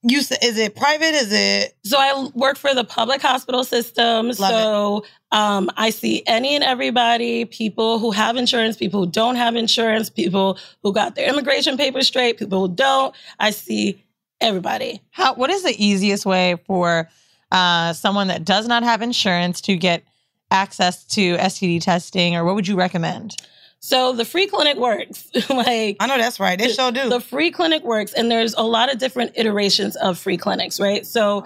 [SPEAKER 4] you said, is it private? Is it?
[SPEAKER 6] So I work for the public hospital system. so um, I see any and everybody, people who have insurance, people who don't have insurance, people who got their immigration papers straight, people who don't. I see everybody.
[SPEAKER 5] How? What is the easiest way for uh, someone that does not have insurance to get access to STD testing, or what would you recommend?
[SPEAKER 6] So the free clinic works. like
[SPEAKER 4] I know that's right. They sure do.
[SPEAKER 6] the free clinic works and there's a lot of different iterations of free clinics right so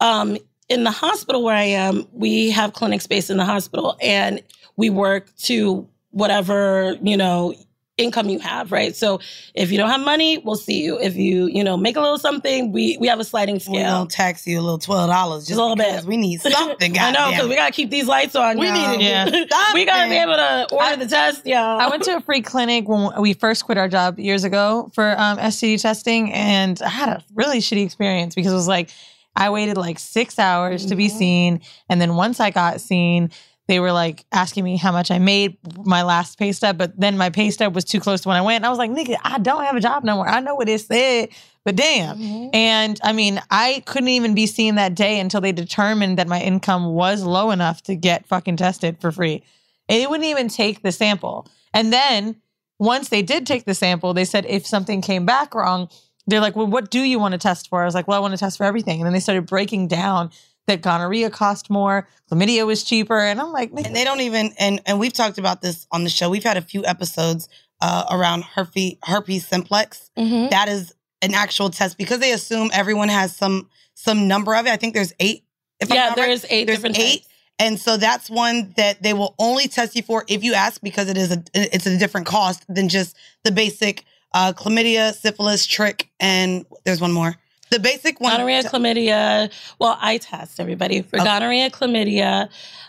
[SPEAKER 6] um, in the hospital where i am we have clinic space in the hospital and we work to whatever you know income you have right so if you don't have money we'll see you if you you know make a little something we we have a sliding scale.
[SPEAKER 4] We're gonna tax you a little twelve dollars just
[SPEAKER 6] A little bit.
[SPEAKER 4] we need something.
[SPEAKER 6] I know because we gotta keep these lights on.
[SPEAKER 4] We
[SPEAKER 6] y'all.
[SPEAKER 4] need
[SPEAKER 5] it.
[SPEAKER 4] Yeah.
[SPEAKER 6] we gotta be able to order
[SPEAKER 5] I-
[SPEAKER 6] the test, y'all.
[SPEAKER 5] I went to a free clinic when we first quit our job years ago for um, STD testing, and I had a really shitty experience because it was like I waited like six hours to be
[SPEAKER 6] Mhm.
[SPEAKER 5] seen, and then once I got seen, they were like asking me how much I made my last pay stub, but then my pay stub was too close to when I went. And I was like, nigga, I don't have a job no more. I know what it said, but damn.
[SPEAKER 6] Mhm.
[SPEAKER 5] And I mean, I couldn't even be seen that day until they determined that my income was low enough to get fucking tested for free. And it wouldn't even take the sample. And then once they did take the sample, they said if something came back wrong, they're like, well, what do you want to test for? I was like, well, I want to test for everything. And then they started breaking down that gonorrhea cost more, chlamydia was cheaper. And I'm like,
[SPEAKER 4] and they don't even and and we've talked about this on the show. We've had a few episodes uh, around herpes herpes simplex.
[SPEAKER 6] Mhm.
[SPEAKER 4] That is an actual test because they assume everyone has some some number of it. I think there's eight. If I'm
[SPEAKER 6] Yeah,
[SPEAKER 4] not right.
[SPEAKER 6] there's eight
[SPEAKER 4] There's
[SPEAKER 6] different
[SPEAKER 4] eight.
[SPEAKER 6] types.
[SPEAKER 4] And so that's one that they will only test you for if you ask because it is a it's a different cost than just the basic uh, chlamydia, syphilis, trich, and there's one more. The basic one.
[SPEAKER 6] Gonorrhea, chlamydia. Well, I test everybody for
[SPEAKER 4] Okay.
[SPEAKER 6] gonorrhea, chlamydia,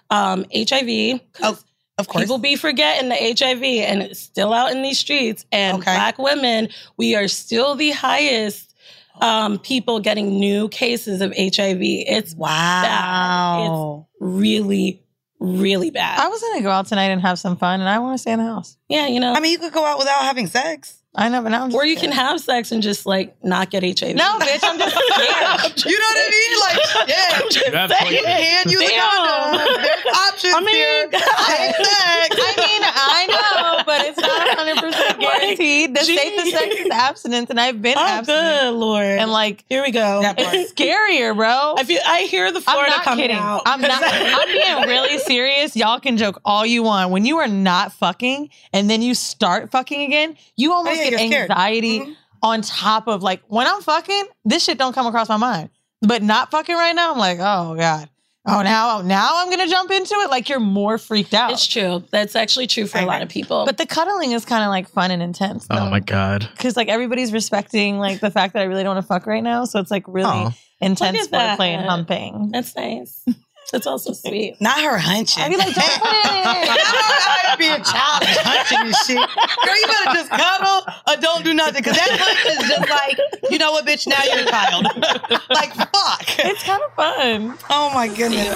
[SPEAKER 6] um, HIV.
[SPEAKER 4] Oh, of course.
[SPEAKER 6] People be forgetting the HIV and it's still out in these streets. And
[SPEAKER 4] Okay.
[SPEAKER 6] black women, we are still the highest um, people getting new cases of HIV. It's
[SPEAKER 4] wow.
[SPEAKER 6] It's really, really bad.
[SPEAKER 5] I was gonna go out tonight and have some fun, and I want to stay in the house.
[SPEAKER 6] yeah, you know.
[SPEAKER 4] I mean, you could go out without having sex.
[SPEAKER 5] I know, but now I'm just
[SPEAKER 6] or you can have sex and just like not get HIV.
[SPEAKER 5] No, bitch, I'm just scared.
[SPEAKER 4] You know what I mean? Like, yeah.
[SPEAKER 6] I'm just
[SPEAKER 7] You have
[SPEAKER 6] saying.
[SPEAKER 7] choices.
[SPEAKER 4] Can't use a
[SPEAKER 6] Damn.
[SPEAKER 4] condom. There's options
[SPEAKER 6] I mean,
[SPEAKER 4] here.
[SPEAKER 6] God.
[SPEAKER 4] Have sex.
[SPEAKER 5] I mean, I know, but it's not 100 percent guaranteed The
[SPEAKER 6] Jeez.
[SPEAKER 5] safest sex is abstinence, and I've been
[SPEAKER 6] Oh,
[SPEAKER 5] abstinent.
[SPEAKER 6] good lord!
[SPEAKER 5] And like,
[SPEAKER 6] here we go.
[SPEAKER 4] That part.
[SPEAKER 5] scarier, bro.
[SPEAKER 6] I feel I hear the
[SPEAKER 5] I'm
[SPEAKER 6] Florida
[SPEAKER 5] not
[SPEAKER 6] coming
[SPEAKER 5] kidding.
[SPEAKER 6] out.
[SPEAKER 5] I'm not. I'm being really serious. Y'all can joke all you want. When you are not fucking and then you start fucking again, you almost
[SPEAKER 4] Oh, yeah,
[SPEAKER 5] get
[SPEAKER 4] you're scared.
[SPEAKER 5] anxiety
[SPEAKER 4] Mhm.
[SPEAKER 5] on top of like when I'm fucking, this shit don't come across my mind. But not fucking right now, I'm like, oh god. Oh now now I'm gonna jump into it. Like you're more freaked out.
[SPEAKER 6] It's true. That's actually true for a lot of people.
[SPEAKER 5] but the cuddling is kind of like fun and intense.
[SPEAKER 7] Oh my god.
[SPEAKER 5] Because like everybody's respecting like the fact that I really don't want to fuck right now, so it's like really
[SPEAKER 7] Aw.
[SPEAKER 5] intense
[SPEAKER 6] Look at that.
[SPEAKER 5] foreplay and humping.
[SPEAKER 6] that's nice. That's also sweet.
[SPEAKER 4] Not her hunching.
[SPEAKER 5] I'd be like, don't put it.
[SPEAKER 4] I'd be a child hunching and shit. Girl, you better just cuddle or don't do nothing. Because that hunch is just like, you know what, bitch, now you're a child. like, fuck.
[SPEAKER 5] It's kind of fun.
[SPEAKER 4] Oh my goodness.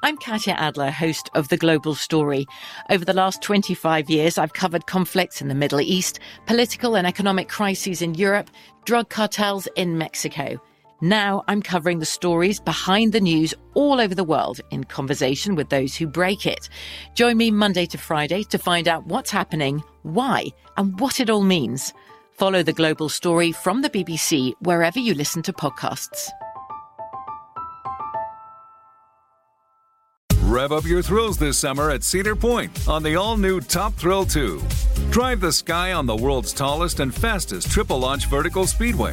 [SPEAKER 8] I'm Katya Adler, host of The Global Story. Over the last 25 years, I've covered conflicts in the Middle East, political and economic crises in Europe, drug cartels in Mexico. Now I'm covering the stories behind the news all over the world in conversation with those who break it. Join me Monday to Friday to find out what's happening, why, and what it all means. Follow The Global Story from the BBC wherever you listen to podcasts.
[SPEAKER 9] Rev up your thrills this summer at Cedar Point on the all new Top Thrill 2. Drive the sky on the world's tallest and fastest triple launch vertical speedway.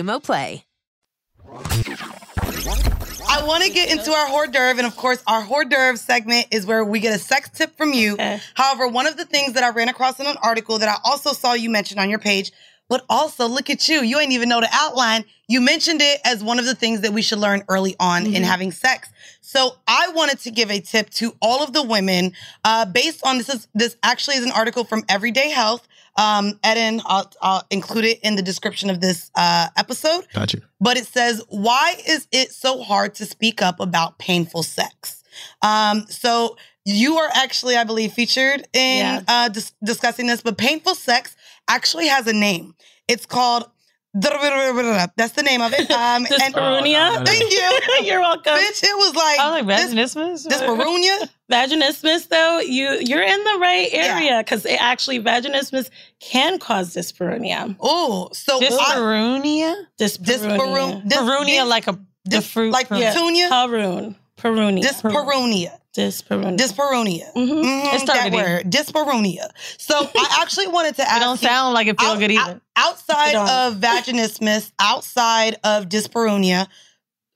[SPEAKER 2] Play.
[SPEAKER 4] I want to get into our hors d'oeuvre, and of course, our hors d'oeuvre segment is where we get a sex tip from you. However, one of the things that I ran across in an article that I also saw you mention on your page, but also look at you, you ain't even know the outline. You mentioned it as one of the things that we should learn early on in
[SPEAKER 6] Mhm.
[SPEAKER 4] having sex. So I wanted to give a tip to all of the women, uh, based on this is this actually is an article from Everyday Health. Um, Eden, I'll, I'll include it in the description of this uh, episode
[SPEAKER 7] Got you.
[SPEAKER 4] but it says, why is it so hard to speak up about painful sex? Um, so you are actually, I believe, featured in
[SPEAKER 6] Yeah.
[SPEAKER 4] uh, dis- discussing this, but painful sex actually has a name. It's called, that's the name of it. Um, and-
[SPEAKER 6] Dyspareunia.
[SPEAKER 4] Thank you.
[SPEAKER 6] You're welcome.
[SPEAKER 4] Bitch, it was like,
[SPEAKER 5] I was like
[SPEAKER 4] this,
[SPEAKER 5] vaginismus.
[SPEAKER 4] dyspareunia.
[SPEAKER 6] Vaginismus, though, you you're in the right area because it actually vaginismus can cause dyspareunia.
[SPEAKER 4] Oh, so I-
[SPEAKER 5] Dyspareunia?
[SPEAKER 6] Dyspareunia.
[SPEAKER 4] Dyspareunia.
[SPEAKER 5] Perunia, like a the
[SPEAKER 4] dys-
[SPEAKER 5] fruit.
[SPEAKER 4] like
[SPEAKER 5] from-
[SPEAKER 6] Yeah.
[SPEAKER 4] petunia.
[SPEAKER 6] Parun. Parunia.
[SPEAKER 4] Dyspareunia.
[SPEAKER 6] Dyspareunia.
[SPEAKER 4] Dyspareunia.
[SPEAKER 6] Mhm.
[SPEAKER 4] Mhm,
[SPEAKER 5] It's
[SPEAKER 4] that
[SPEAKER 5] targeting.
[SPEAKER 4] word. Dyspareunia. So I actually wanted to ask.
[SPEAKER 5] It don't
[SPEAKER 4] you-
[SPEAKER 5] sound like it feel
[SPEAKER 4] out-
[SPEAKER 5] good either.
[SPEAKER 4] outside of vaginismus, outside of dyspareunia,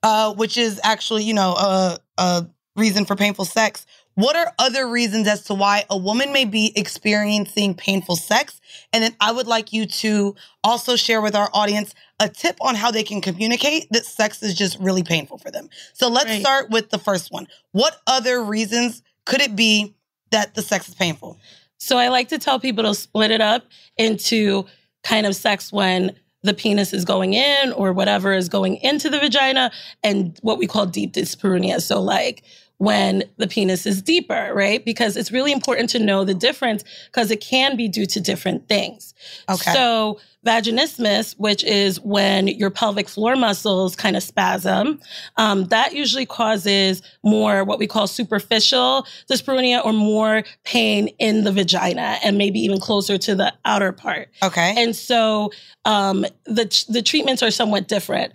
[SPEAKER 4] uh, which is actually, you know, a, a reason for painful sex. What are other reasons as to why a woman may be experiencing painful sex? And then I would like you to also share with our audience a tip on how they can communicate that sex is just really painful for them. So let's
[SPEAKER 6] Right.
[SPEAKER 4] start with the first one. What other reasons could it be that the sex is painful?
[SPEAKER 6] So I like to tell people to split it up into kind of sex when the penis is going in or whatever is going into the vagina and what we call deep dyspareunia. So like when the penis is deeper, right? Because it's really important to know the difference because it can be due to different things.
[SPEAKER 4] Okay.
[SPEAKER 6] So vaginismus, which is when your pelvic floor muscles kind of spasm, um, that usually causes more what we call superficial dyspareunia or more pain in the vagina and maybe even closer to the outer part.
[SPEAKER 4] Okay.
[SPEAKER 6] And so um, the the treatments are somewhat different.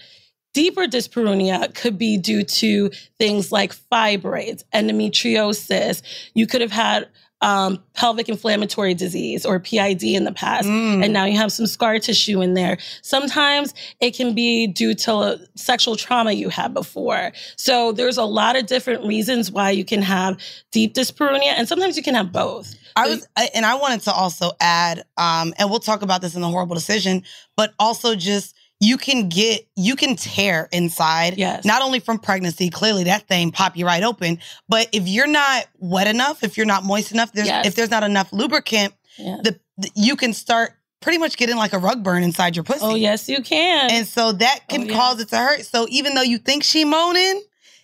[SPEAKER 6] Deeper dyspareunia could be due to things like fibroids, endometriosis. You could have had um, pelvic inflammatory disease or PID in the past,
[SPEAKER 4] Mm.
[SPEAKER 6] and now you have some scar tissue in there. Sometimes it can be due to sexual trauma you had before. So there's a lot of different reasons why you can have deep dyspareunia, and sometimes you can have both.
[SPEAKER 4] I was, I- and I wanted to also add, um, and we'll talk about this in the horrible decision, but also just you can get, you can tear inside.
[SPEAKER 6] Yes.
[SPEAKER 4] Not only from pregnancy, clearly that thing pop you right open, but if you're not wet enough, if you're not moist enough, there's,
[SPEAKER 6] Yes.
[SPEAKER 4] if there's not enough lubricant,
[SPEAKER 6] Yeah.
[SPEAKER 4] the, the you can start pretty much getting like a rug burn inside your pussy.
[SPEAKER 6] Oh yes, you can.
[SPEAKER 4] And so that oh, can
[SPEAKER 6] Oh, yes.
[SPEAKER 4] cause it to hurt. So even though you think she moaning,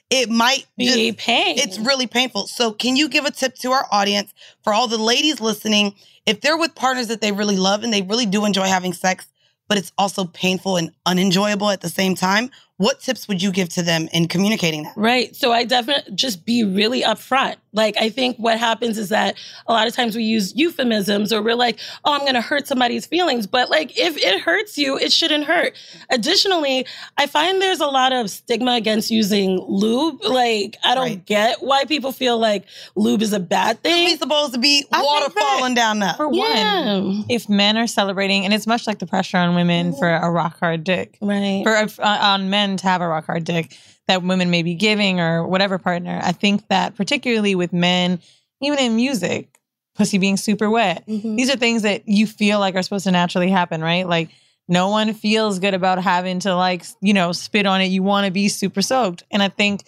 [SPEAKER 4] it might
[SPEAKER 6] be
[SPEAKER 4] just-
[SPEAKER 6] pain.
[SPEAKER 4] It's really painful. So can you give a tip to our audience for all the ladies listening? If they're with partners that they really love and they really do enjoy having sex, but it's also painful and unenjoyable at the same time, what tips would you give to them in communicating that?
[SPEAKER 6] Right. So I definitely just be really upfront. Like, I think what happens is that a lot of times we use euphemisms or we're like, oh, I'm going to hurt somebody's feelings. But like, if it hurts you, it shouldn't hurt. Additionally, I find there's a lot of stigma against using lube. Like, I don't
[SPEAKER 4] Right.
[SPEAKER 6] get why people feel like lube is a bad thing.
[SPEAKER 4] It's supposed to be
[SPEAKER 5] I
[SPEAKER 4] water
[SPEAKER 5] that-
[SPEAKER 4] falling down the.
[SPEAKER 5] For
[SPEAKER 6] Yeah.
[SPEAKER 5] one, if men are celebrating, and it's much like the pressure on women for a rock hard dick,
[SPEAKER 6] Right.
[SPEAKER 5] for uh, on men to have a rock hard dick that women may be giving or whatever partner. I think that particularly with men, even in music, pussy being super wet,
[SPEAKER 6] Mhm.
[SPEAKER 5] these are things that you feel like are supposed to naturally happen, right? Like no one feels good about having to like you know spit on it. You want to be super soaked, and I think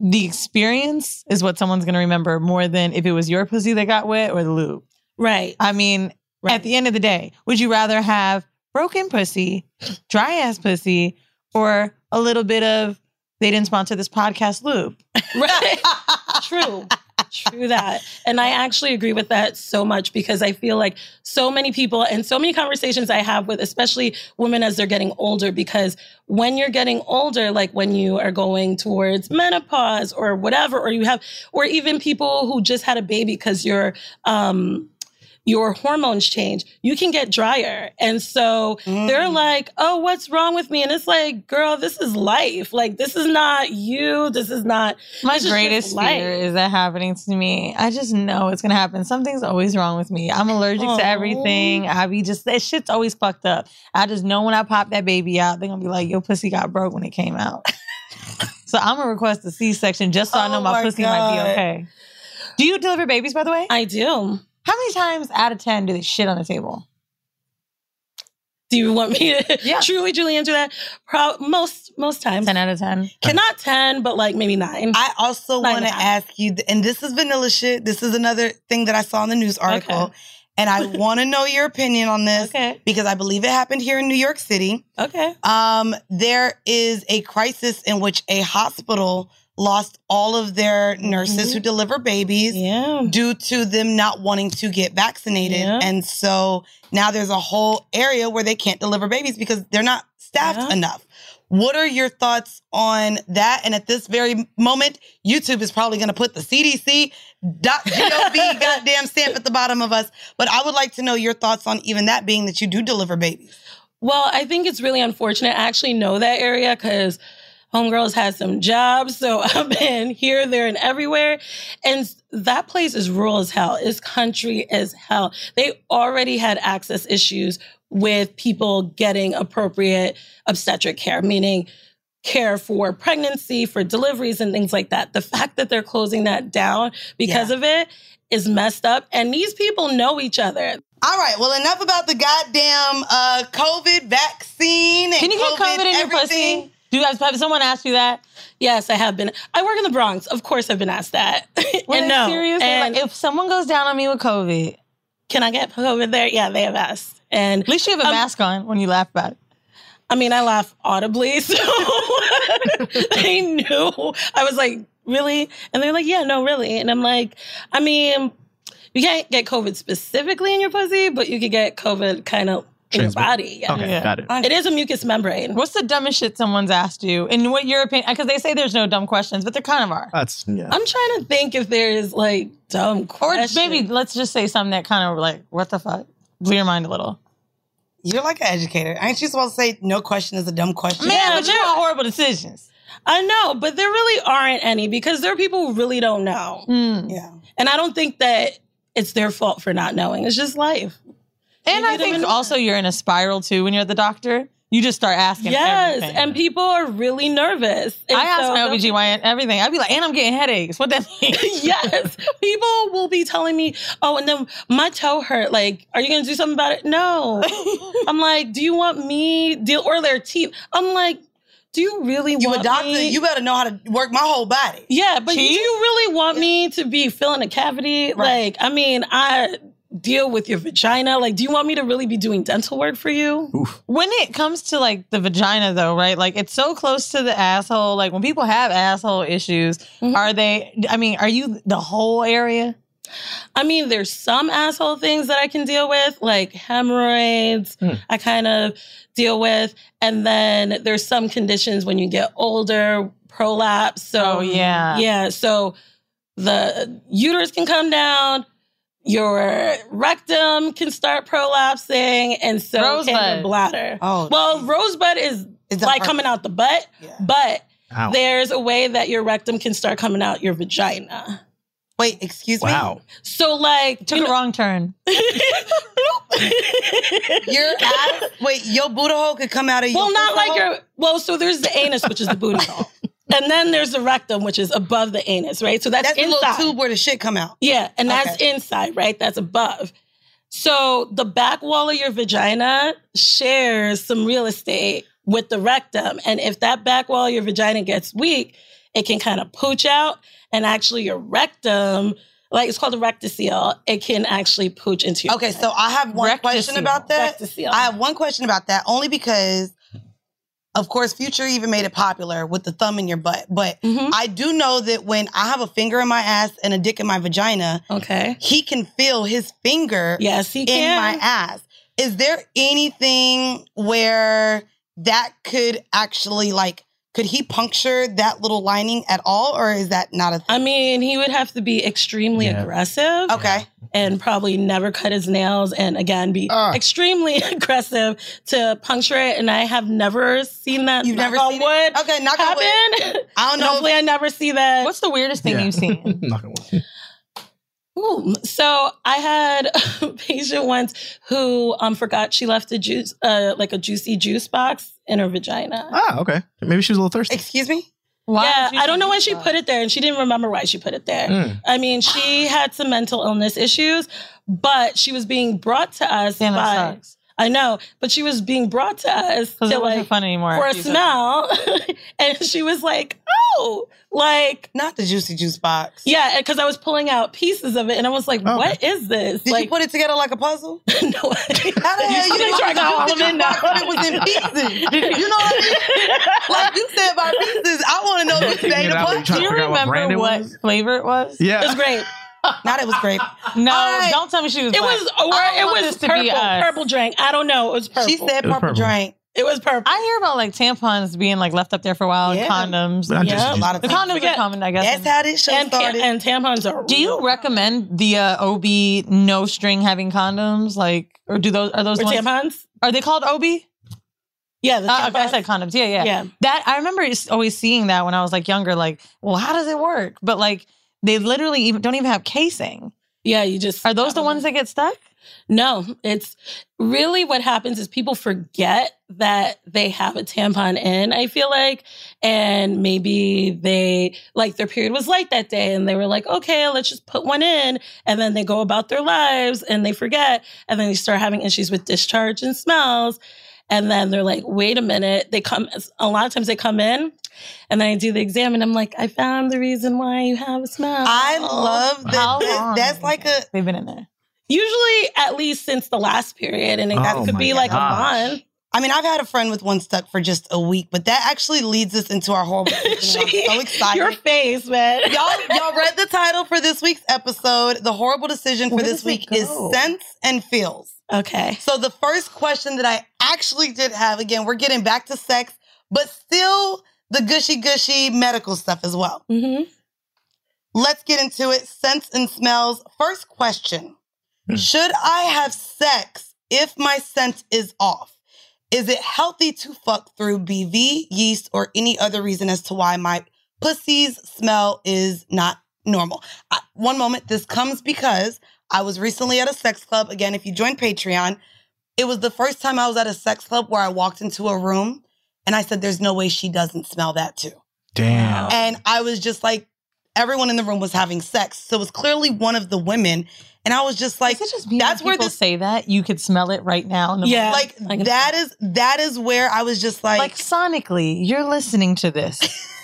[SPEAKER 5] the experience is what someone's going to remember more than if it was your pussy that got wet or the lube.
[SPEAKER 6] Right.
[SPEAKER 5] I mean,
[SPEAKER 6] Right.
[SPEAKER 5] at the end of the day, would you rather have broken pussy, dry ass pussy, or a little bit of they didn't sponsor this podcast loop.
[SPEAKER 6] Right. True. True that. And I actually agree with that so much because I feel like so many people and so many conversations I have with, especially women as they're getting older, because when you're getting older, like when you are going towards menopause or whatever, or you have, or even people who just had a baby because you're, um, your hormones change, you can get drier. And so they're mm. like, oh, what's wrong with me? And it's like, girl, this is life. Like, this is not you. This is not
[SPEAKER 5] My
[SPEAKER 6] this is just
[SPEAKER 5] greatest fear is that happening to me. I just know it's gonna happen. Something's always wrong with me. I'm allergic to everything. I be just that shit's always fucked up. I just know when I pop that baby out, they're gonna be like, "Your pussy got broke when it came out." so I'm gonna request a C-section just so I oh know
[SPEAKER 4] Oh
[SPEAKER 5] my,
[SPEAKER 4] my
[SPEAKER 5] pussy might be okay. Do you deliver babies, by the way?
[SPEAKER 6] I do.
[SPEAKER 5] How many times out of ten do they shit on the table?
[SPEAKER 6] Do you want me to
[SPEAKER 5] Yeah.
[SPEAKER 6] truly, truly answer that? Pro- most most times.
[SPEAKER 5] Ten out of ten.
[SPEAKER 6] Not 10, but like maybe nine.
[SPEAKER 4] I also want to ask you, and this is vanilla shit. This is another thing that I saw in the news article.
[SPEAKER 6] Okay.
[SPEAKER 4] And I want to know your opinion on this
[SPEAKER 6] Okay.
[SPEAKER 4] because I believe it happened here in New York City.
[SPEAKER 6] okay.
[SPEAKER 4] Um, there is a crisis in which a hospital lost all of their nurses who mm-hmm. deliver babies
[SPEAKER 6] Yeah.
[SPEAKER 4] due to them not wanting to get vaccinated.
[SPEAKER 6] Yeah.
[SPEAKER 4] And so now there's a whole area where they can't deliver babies because they're not staffed
[SPEAKER 6] Yeah.
[SPEAKER 4] enough. What are your thoughts on that? And at this very moment, YouTube is probably going to put the CDC gov goddamn stamp at the bottom of us. But I would like to know your thoughts on even that being that you do deliver babies.
[SPEAKER 6] Well, I think it's really unfortunate. I actually know that area because homegirls had some jobs. So I've been here, there, and everywhere. And that place is rural as hell. It's country as hell. They already had access issues with people getting appropriate obstetric care, meaning care for pregnancy, for deliveries, and things like that. The fact that they're closing that down because
[SPEAKER 4] Yeah.
[SPEAKER 6] of it is messed up. And these people know each other.
[SPEAKER 4] All right. Well, enough about the goddamn uh, COVID vaccine.
[SPEAKER 5] Can you get COVID in your
[SPEAKER 4] everything.
[SPEAKER 5] pussy? Do you guys have someone ask you that?
[SPEAKER 6] Yes, I have been. I work in the Bronx. Of course, I've been asked that. And no,
[SPEAKER 5] serious?
[SPEAKER 6] and
[SPEAKER 5] like, if someone goes down on me with COVID,
[SPEAKER 6] can I get COVID there? Yeah, they have asked. And
[SPEAKER 5] at least you have a
[SPEAKER 6] Um,
[SPEAKER 5] mask on when you laugh about it.
[SPEAKER 6] I mean, I laugh audibly, so they knew. I was like, really? And they're like, yeah, no, really. And I'm like, I mean, you can't get COVID specifically in your pussy, but you could get COVID kind of in your body. Yeah.
[SPEAKER 7] Okay,
[SPEAKER 5] Yeah.
[SPEAKER 7] got it.
[SPEAKER 6] It is a mucous membrane.
[SPEAKER 5] What's the dumbest shit someone's asked you? And what your opinion? Because they say there's no dumb questions, but there kind of are.
[SPEAKER 7] That's yeah.
[SPEAKER 6] I'm trying to think if there is like dumb
[SPEAKER 5] Or
[SPEAKER 6] questions.
[SPEAKER 5] maybe let's just say something that kind of like, what the fuck? Blew your mind a little.
[SPEAKER 4] You're like an educator. Ain't you supposed to say no question is a dumb question?
[SPEAKER 5] Man,
[SPEAKER 6] Yeah,
[SPEAKER 5] but you're
[SPEAKER 6] they're-
[SPEAKER 5] on horrible decisions.
[SPEAKER 6] I know, but there really aren't any because there are people who really don't know.
[SPEAKER 5] Mm.
[SPEAKER 4] Yeah.
[SPEAKER 6] And I don't think that it's their fault for not knowing. It's just life.
[SPEAKER 5] And I think also you're in a spiral too when you're at the doctor. You just start asking.
[SPEAKER 6] Yes,
[SPEAKER 5] everything.
[SPEAKER 6] and people are really nervous. And
[SPEAKER 5] I ask
[SPEAKER 6] so
[SPEAKER 5] my
[SPEAKER 6] they'll-
[SPEAKER 5] OBGYN everything. I'd be like, and I'm getting headaches. What that mean?
[SPEAKER 6] yes. People will be telling me, oh, and then my toe hurt. Like, are you going to do something about it? No. I'm like, do you want me deal or their teeth? I'm like, do you really
[SPEAKER 4] You
[SPEAKER 6] want
[SPEAKER 4] a doctor,
[SPEAKER 6] me?
[SPEAKER 4] you better know how to work my whole body.
[SPEAKER 6] yeah, but do you really want me to be filling a cavity? Like, I mean, I deal with your vagina. Like, do you want me to really be doing dental work for you?
[SPEAKER 5] when it comes to like the vagina though, right? Like it's so close to the asshole. Like when people have asshole issues,
[SPEAKER 6] Mm-hmm.
[SPEAKER 5] are they I mean, are you the whole area?
[SPEAKER 6] I mean, there's some asshole things that I can deal with, like hemorrhoids, I kind of deal with. And then there's some conditions when you get older, prolapse. So,
[SPEAKER 5] Oh, yeah.
[SPEAKER 6] Yeah. So the uterus can come down, your rectum can start prolapsing, and so can
[SPEAKER 5] Rosebud.
[SPEAKER 6] your bladder.
[SPEAKER 4] Oh,
[SPEAKER 6] well, rosebud is,
[SPEAKER 4] Is
[SPEAKER 6] like
[SPEAKER 4] part-
[SPEAKER 6] coming out the butt, but
[SPEAKER 7] Ow.
[SPEAKER 6] there's a way that your rectum can start coming out your vagina.
[SPEAKER 4] Wait, excuse me.
[SPEAKER 7] Wow.
[SPEAKER 6] So, like,
[SPEAKER 5] Took
[SPEAKER 6] you
[SPEAKER 5] a
[SPEAKER 6] know-
[SPEAKER 5] wrong turn.
[SPEAKER 4] Your ass, wait, your Buddha hole could come out of your
[SPEAKER 6] Well, not like
[SPEAKER 4] hole?
[SPEAKER 6] your. Well, so there's the anus, which is the booty hole, and then there's the rectum, which is above the anus, right? So that's,
[SPEAKER 4] That's the little tube where the shit come out.
[SPEAKER 6] Yeah, and that's
[SPEAKER 4] Okay.
[SPEAKER 6] inside, right? That's above. So the back wall of your vagina shares some real estate with the rectum, and if that back wall of your vagina gets weak, it can kind of pooch out, and actually your rectum. Like it's called a rectocele. It can actually pooch into your
[SPEAKER 4] Okay, so I have one question about that.
[SPEAKER 6] Rectocele.
[SPEAKER 4] I have one question about that only because, of course, Future even made it popular with the thumb in your butt. But
[SPEAKER 6] Mhm.
[SPEAKER 4] I do know that when I have a finger in my ass and a dick in my vagina,
[SPEAKER 6] okay.
[SPEAKER 4] he can feel his finger
[SPEAKER 6] Yes, he
[SPEAKER 4] in
[SPEAKER 6] can.
[SPEAKER 4] my ass. Is there anything where that could actually like could he puncture that little lining at all or is that not a thing?
[SPEAKER 6] I mean, he would have to be extremely
[SPEAKER 7] Yeah.
[SPEAKER 6] aggressive.
[SPEAKER 4] Okay.
[SPEAKER 6] And probably never cut his nails and again be
[SPEAKER 7] Ah.
[SPEAKER 6] extremely aggressive to puncture it. And I have never seen that.
[SPEAKER 4] You've
[SPEAKER 6] knock
[SPEAKER 4] never
[SPEAKER 6] on
[SPEAKER 4] seen
[SPEAKER 6] wood
[SPEAKER 4] it? Okay, knock on wood.
[SPEAKER 6] happen.
[SPEAKER 4] I don't know.
[SPEAKER 6] Hopefully, I never see that.
[SPEAKER 5] What's the weirdest thing
[SPEAKER 7] Yeah.
[SPEAKER 5] you've seen?
[SPEAKER 7] Knock on wood.
[SPEAKER 6] Ooh, so I had a patient once who um forgot she left a juice, uh, like a juicy juice box in her vagina.
[SPEAKER 7] Ah, okay. Maybe she was a little thirsty.
[SPEAKER 4] Excuse me?
[SPEAKER 5] Why
[SPEAKER 6] yeah, I don't know why she
[SPEAKER 5] do
[SPEAKER 6] put it there, and she didn't remember why she put it there.
[SPEAKER 7] Mm.
[SPEAKER 6] I mean, she had some mental illness issues, but she was being brought to us
[SPEAKER 5] Damn,
[SPEAKER 6] by.
[SPEAKER 5] That sucks.
[SPEAKER 6] I know, but she was being brought to us to
[SPEAKER 5] it wasn't
[SPEAKER 6] like
[SPEAKER 5] fun anymore.
[SPEAKER 6] for a smell, and she was like, "Oh, like
[SPEAKER 4] Not the juicy juice box.
[SPEAKER 6] yeah," because I was pulling out pieces of it, and I was like, oh,
[SPEAKER 7] Okay.
[SPEAKER 6] "What is this?"
[SPEAKER 4] Did
[SPEAKER 6] like,
[SPEAKER 4] you put it together like a puzzle?
[SPEAKER 6] no,
[SPEAKER 4] How the hell you
[SPEAKER 6] I'm
[SPEAKER 4] know
[SPEAKER 6] trying to
[SPEAKER 4] the
[SPEAKER 6] all of it
[SPEAKER 4] juice box if it was in pieces? You know what I mean? Like you said about pieces, I want to know if you
[SPEAKER 7] Taking
[SPEAKER 4] made
[SPEAKER 7] it
[SPEAKER 4] a
[SPEAKER 7] out, but you
[SPEAKER 4] punch.
[SPEAKER 7] trying
[SPEAKER 5] Do you
[SPEAKER 7] figure out what
[SPEAKER 5] remember what flavor it was?
[SPEAKER 7] Yeah.
[SPEAKER 6] it was great.
[SPEAKER 4] Not it was grape.
[SPEAKER 5] No,
[SPEAKER 4] I-
[SPEAKER 5] don't tell me she was.
[SPEAKER 6] It
[SPEAKER 5] black.
[SPEAKER 6] was or it was
[SPEAKER 5] this to
[SPEAKER 6] purple.
[SPEAKER 5] be us.
[SPEAKER 6] Purple drink. I don't know. It was purple.
[SPEAKER 4] She said purple
[SPEAKER 7] purple.
[SPEAKER 4] drink.
[SPEAKER 6] it was purple.
[SPEAKER 5] I hear about like tampons being like left up there for a while,
[SPEAKER 4] Yeah.
[SPEAKER 5] condoms.
[SPEAKER 7] But
[SPEAKER 6] Yeah.
[SPEAKER 7] just
[SPEAKER 4] A lot of
[SPEAKER 5] The
[SPEAKER 7] box.
[SPEAKER 5] condoms are common, I guess.
[SPEAKER 4] That's how this show
[SPEAKER 6] and,
[SPEAKER 4] started.
[SPEAKER 6] and tampons are.
[SPEAKER 5] Do you
[SPEAKER 6] real.
[SPEAKER 5] recommend the uh, OB no string having condoms? Like, or do those are those
[SPEAKER 6] Or
[SPEAKER 5] ones?
[SPEAKER 6] tampons?
[SPEAKER 5] Are they called OB?
[SPEAKER 6] Yeah, the
[SPEAKER 5] Uh, okay, I said condoms. Yeah, yeah,
[SPEAKER 6] Yeah.
[SPEAKER 5] That I remember always seeing that when I was like younger. Like, well, how does it work? But like, they literally even, don't even have casing.
[SPEAKER 6] Yeah, you just
[SPEAKER 5] Are those the ones that get stuck?
[SPEAKER 6] No, it's really what happens is people forget that they have a tampon in, I feel like. And maybe they, like, their period was light that day and they were like, okay, let's just put one in. And then they go about their lives and they forget. And then they start having issues with discharge and smells. And then they're like, wait a minute. They come, a lot of times they come in and then I do the exam and I'm like, I found the reason why you have a smell.
[SPEAKER 4] I love that.
[SPEAKER 5] How
[SPEAKER 4] that-
[SPEAKER 5] long?
[SPEAKER 4] that's like a.
[SPEAKER 5] They've been in there.
[SPEAKER 6] Usually at least since the last period. And it that
[SPEAKER 7] Oh
[SPEAKER 6] could
[SPEAKER 7] my
[SPEAKER 6] be like a month.
[SPEAKER 4] I mean, I've had a friend with one stuck for just a week, but that actually leads us into our horrible. decision, and I'm so excited.
[SPEAKER 6] Your face, man.
[SPEAKER 4] y'all, y'all read the title for this week's episode. The horrible decision for
[SPEAKER 6] Where
[SPEAKER 4] this week is sense and feels.
[SPEAKER 6] Okay.
[SPEAKER 4] So the first question that I actually did have, again, we're getting back to sex, but still the gushy gushy medical stuff as well.
[SPEAKER 6] Mm-hmm.
[SPEAKER 4] Let's get into it. Scents and smells. First question Should I have sex if my scent is off? Is it healthy to fuck through BV, yeast, or any other reason as to why my pussy's smell is not normal? I, one moment, this comes because I was recently at a sex club. Again, if you join Patreon, it was the first time I was at a sex club where I walked into a room and I said, There's no way she doesn't smell that too.
[SPEAKER 7] Damn.
[SPEAKER 4] And I was just like, everyone in the room was having sex. So it was clearly one of the women. And I was just like, that's where
[SPEAKER 5] People
[SPEAKER 4] this
[SPEAKER 5] say that you could smell it right now. In the
[SPEAKER 6] Yeah.
[SPEAKER 5] moment.
[SPEAKER 4] like that is that is where I was just like,
[SPEAKER 5] like sonically, you're listening to this.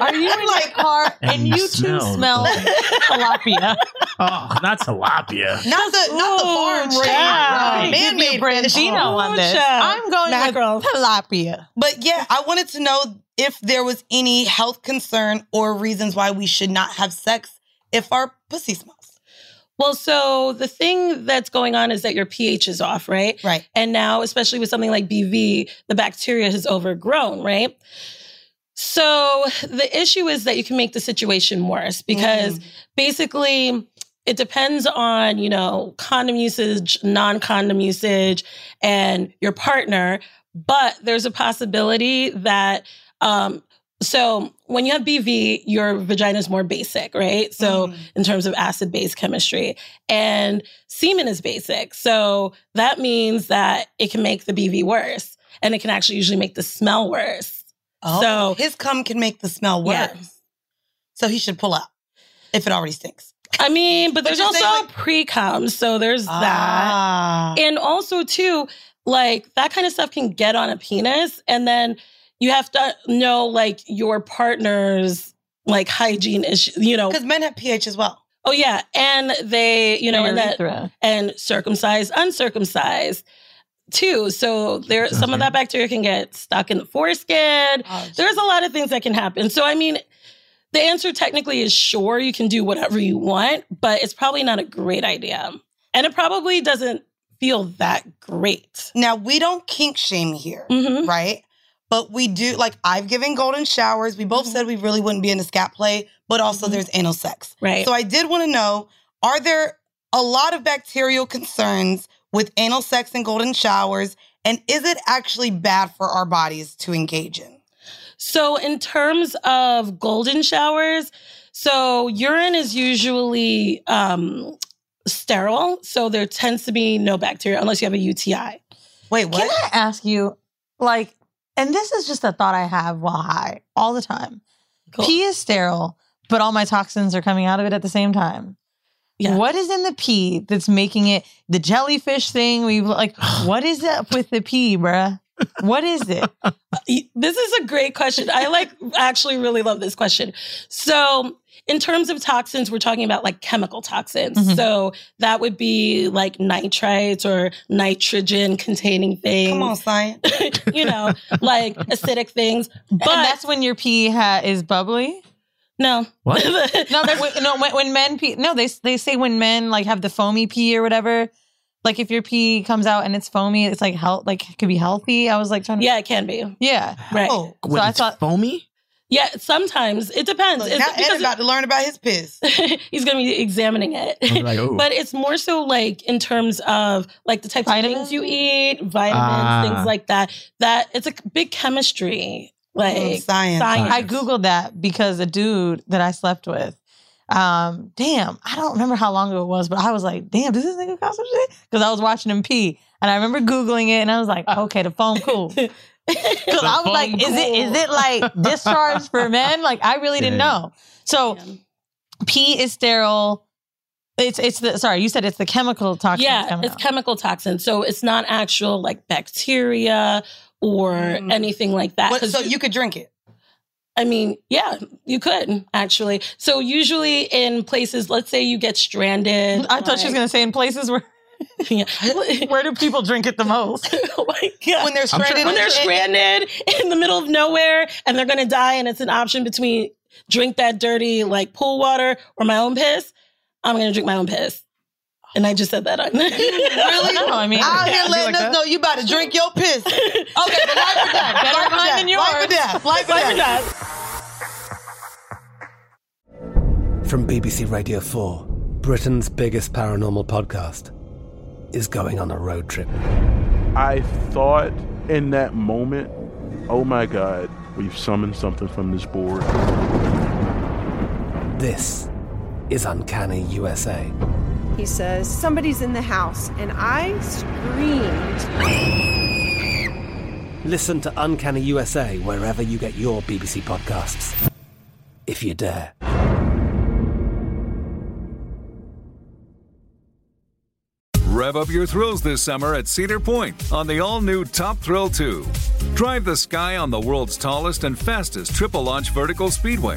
[SPEAKER 5] Are you in my car and,
[SPEAKER 7] And you
[SPEAKER 5] you too
[SPEAKER 7] smell-
[SPEAKER 5] smell tilapia?
[SPEAKER 7] Oh, not tilapia.
[SPEAKER 4] not the not the farm raised,
[SPEAKER 5] child.
[SPEAKER 4] uh, man-made fish.
[SPEAKER 5] Branzino on this.
[SPEAKER 6] child.
[SPEAKER 5] I'm going
[SPEAKER 6] Mackerel.
[SPEAKER 5] with tilapia.
[SPEAKER 4] But yeah, I wanted to know if there was any health concern or reasons why we should not have sex if our pussy smells.
[SPEAKER 6] Well, so the thing that's going on is that your pH is off, right?
[SPEAKER 4] Right.
[SPEAKER 6] And now, especially with something like BV, the bacteria has overgrown, right? So the issue is that you can make the situation worse because basically it depends on, you know, condom usage, non-condom usage, and your partner. But there's a possibility that um so when you have BV, your vagina is more basic, right? So in terms of acid base chemistry. And semen is basic. So that means that it can make the BV worse. And it can actually usually make the smell worse.
[SPEAKER 4] Oh,
[SPEAKER 6] So-
[SPEAKER 4] his cum can make the smell worse.
[SPEAKER 6] Yeah.
[SPEAKER 4] So he should pull out if it already stinks.
[SPEAKER 6] I mean, but there's also
[SPEAKER 4] saying,
[SPEAKER 6] pre-cum, so there's that.
[SPEAKER 4] Ah.
[SPEAKER 6] And also too, like that kind of stuff can get on a penis and then you have to know like your partner's like hygiene issue, you know.
[SPEAKER 4] Because men have pH as well.
[SPEAKER 6] Oh yeah, and they, you know, and that and circumcised, uncircumcised too. So there some of that bacteria can get stuck in the foreskin.
[SPEAKER 4] Oh,
[SPEAKER 6] There's a lot of things that can happen. So I mean, the answer technically is sure you can do whatever you want, but it's probably not a great idea. And it probably doesn't feel that great.
[SPEAKER 4] Now we don't kink shame here,
[SPEAKER 6] Mhm.
[SPEAKER 4] right? But we do like I've given golden showers. We
[SPEAKER 6] Mm-hmm.
[SPEAKER 4] both said we really wouldn't be into scat play, but also there's anal sex.
[SPEAKER 6] Right.
[SPEAKER 4] So I did want to know: Are there a lot of bacterial concerns with anal sex and golden showers, and is it actually bad for our bodies to engage in?
[SPEAKER 6] So, in terms of golden showers, so urine is usually um, sterile. So, there tends to be no bacteria unless you have a UTI.
[SPEAKER 4] Wait, what?
[SPEAKER 5] Can I ask you, like, and this is just a thought I have while high all the time.
[SPEAKER 6] Cool.
[SPEAKER 5] Pee is sterile, but all my toxins are coming out of it at the same time.
[SPEAKER 6] Yeah.
[SPEAKER 5] What is in the pee that's making it the jellyfish thing? We like, what is up with the pee, bruh? What is it?
[SPEAKER 6] This is a great question. I like actually really love this question. So, in terms of toxins, we're talking about like chemical toxins.
[SPEAKER 5] Mhm.
[SPEAKER 6] So, that would be like nitrites or nitrogen containing things.
[SPEAKER 4] Come on, science.
[SPEAKER 6] you know, like acidic things. But
[SPEAKER 5] and that's when your pee ha- is bubbly.
[SPEAKER 6] No.
[SPEAKER 7] What?
[SPEAKER 5] No, that, when, no. When, when men pee, no, they they say when men like have the foamy pee or whatever. Like if your pee comes out and it's foamy, it's like health, like it could be healthy. I was like trying to,
[SPEAKER 6] yeah, it can be.
[SPEAKER 5] yeah.
[SPEAKER 6] Right.
[SPEAKER 4] Oh,
[SPEAKER 5] So I thought-
[SPEAKER 7] foamy.
[SPEAKER 6] Yeah, sometimes it depends.
[SPEAKER 4] look,
[SPEAKER 6] It's
[SPEAKER 4] now Ed
[SPEAKER 6] because
[SPEAKER 4] about to learn about his piss.
[SPEAKER 6] he's going to be examining it.
[SPEAKER 7] Like,
[SPEAKER 6] but it's more so like in terms of like the types
[SPEAKER 5] Vitamins?
[SPEAKER 6] of things you eat, vitamins,
[SPEAKER 7] Ah.
[SPEAKER 6] things like that. That it's a big chemistry, like
[SPEAKER 4] Mm, science.
[SPEAKER 6] science.
[SPEAKER 5] I googled that because a dude that I slept with, um, damn, I don't remember how long ago it was, but I was like, damn, does this nigga got some shit? Because I was watching him pee, and I remember googling it, and I was like, okay, the phone cool. Because I was like,
[SPEAKER 7] phone
[SPEAKER 5] is it is it like discharge for men? Like I really didn't know. So
[SPEAKER 6] Yeah.
[SPEAKER 5] pee is sterile. It's it's the sorry, you said it's the chemical toxin.
[SPEAKER 6] yeah, it's
[SPEAKER 5] out.
[SPEAKER 6] chemical toxin. so it's not actual like bacteria or
[SPEAKER 4] Mm.
[SPEAKER 6] anything like that.
[SPEAKER 4] What,
[SPEAKER 6] 'Cause
[SPEAKER 4] so you could drink it.
[SPEAKER 6] I mean, yeah, you could actually. So usually in places, let's say you get stranded.
[SPEAKER 5] I thought she was gonna say in places where
[SPEAKER 6] Yeah.
[SPEAKER 5] where do people drink it the most?
[SPEAKER 6] oh my god!
[SPEAKER 4] When they're
[SPEAKER 7] sure-
[SPEAKER 4] stranded,
[SPEAKER 6] when they're stranded in the middle of nowhere and they're gonna die, and it's an option between drink that dirty like pool water or my own piss, I'm gonna drink my own piss. And I just said that on.
[SPEAKER 4] Really?
[SPEAKER 5] No, I mean,
[SPEAKER 4] out
[SPEAKER 5] yeah,
[SPEAKER 4] here
[SPEAKER 5] I'd
[SPEAKER 4] letting
[SPEAKER 5] like
[SPEAKER 4] us know you about to drink your piss. Okay, but life or death.
[SPEAKER 5] Better
[SPEAKER 4] Life or
[SPEAKER 5] mine
[SPEAKER 4] death.
[SPEAKER 5] than
[SPEAKER 4] Life or death. Life or
[SPEAKER 6] Life or
[SPEAKER 4] death.
[SPEAKER 6] death.
[SPEAKER 10] From BBC Radio 4, Britain's biggest paranormal podcast is going on a road trip.
[SPEAKER 11] I thought in that moment, oh my God, we've summoned something from this board.
[SPEAKER 10] This is Uncanny USA.
[SPEAKER 12] He says, Somebody's in the house. And I screamed.
[SPEAKER 10] Listen to Uncanny USA wherever you get your BBC podcasts. If you dare.
[SPEAKER 9] Rev up your thrills this summer at Cedar Point on the all new Top Thrill 2. Drive the sky on the world's tallest and fastest triple launch vertical speedway.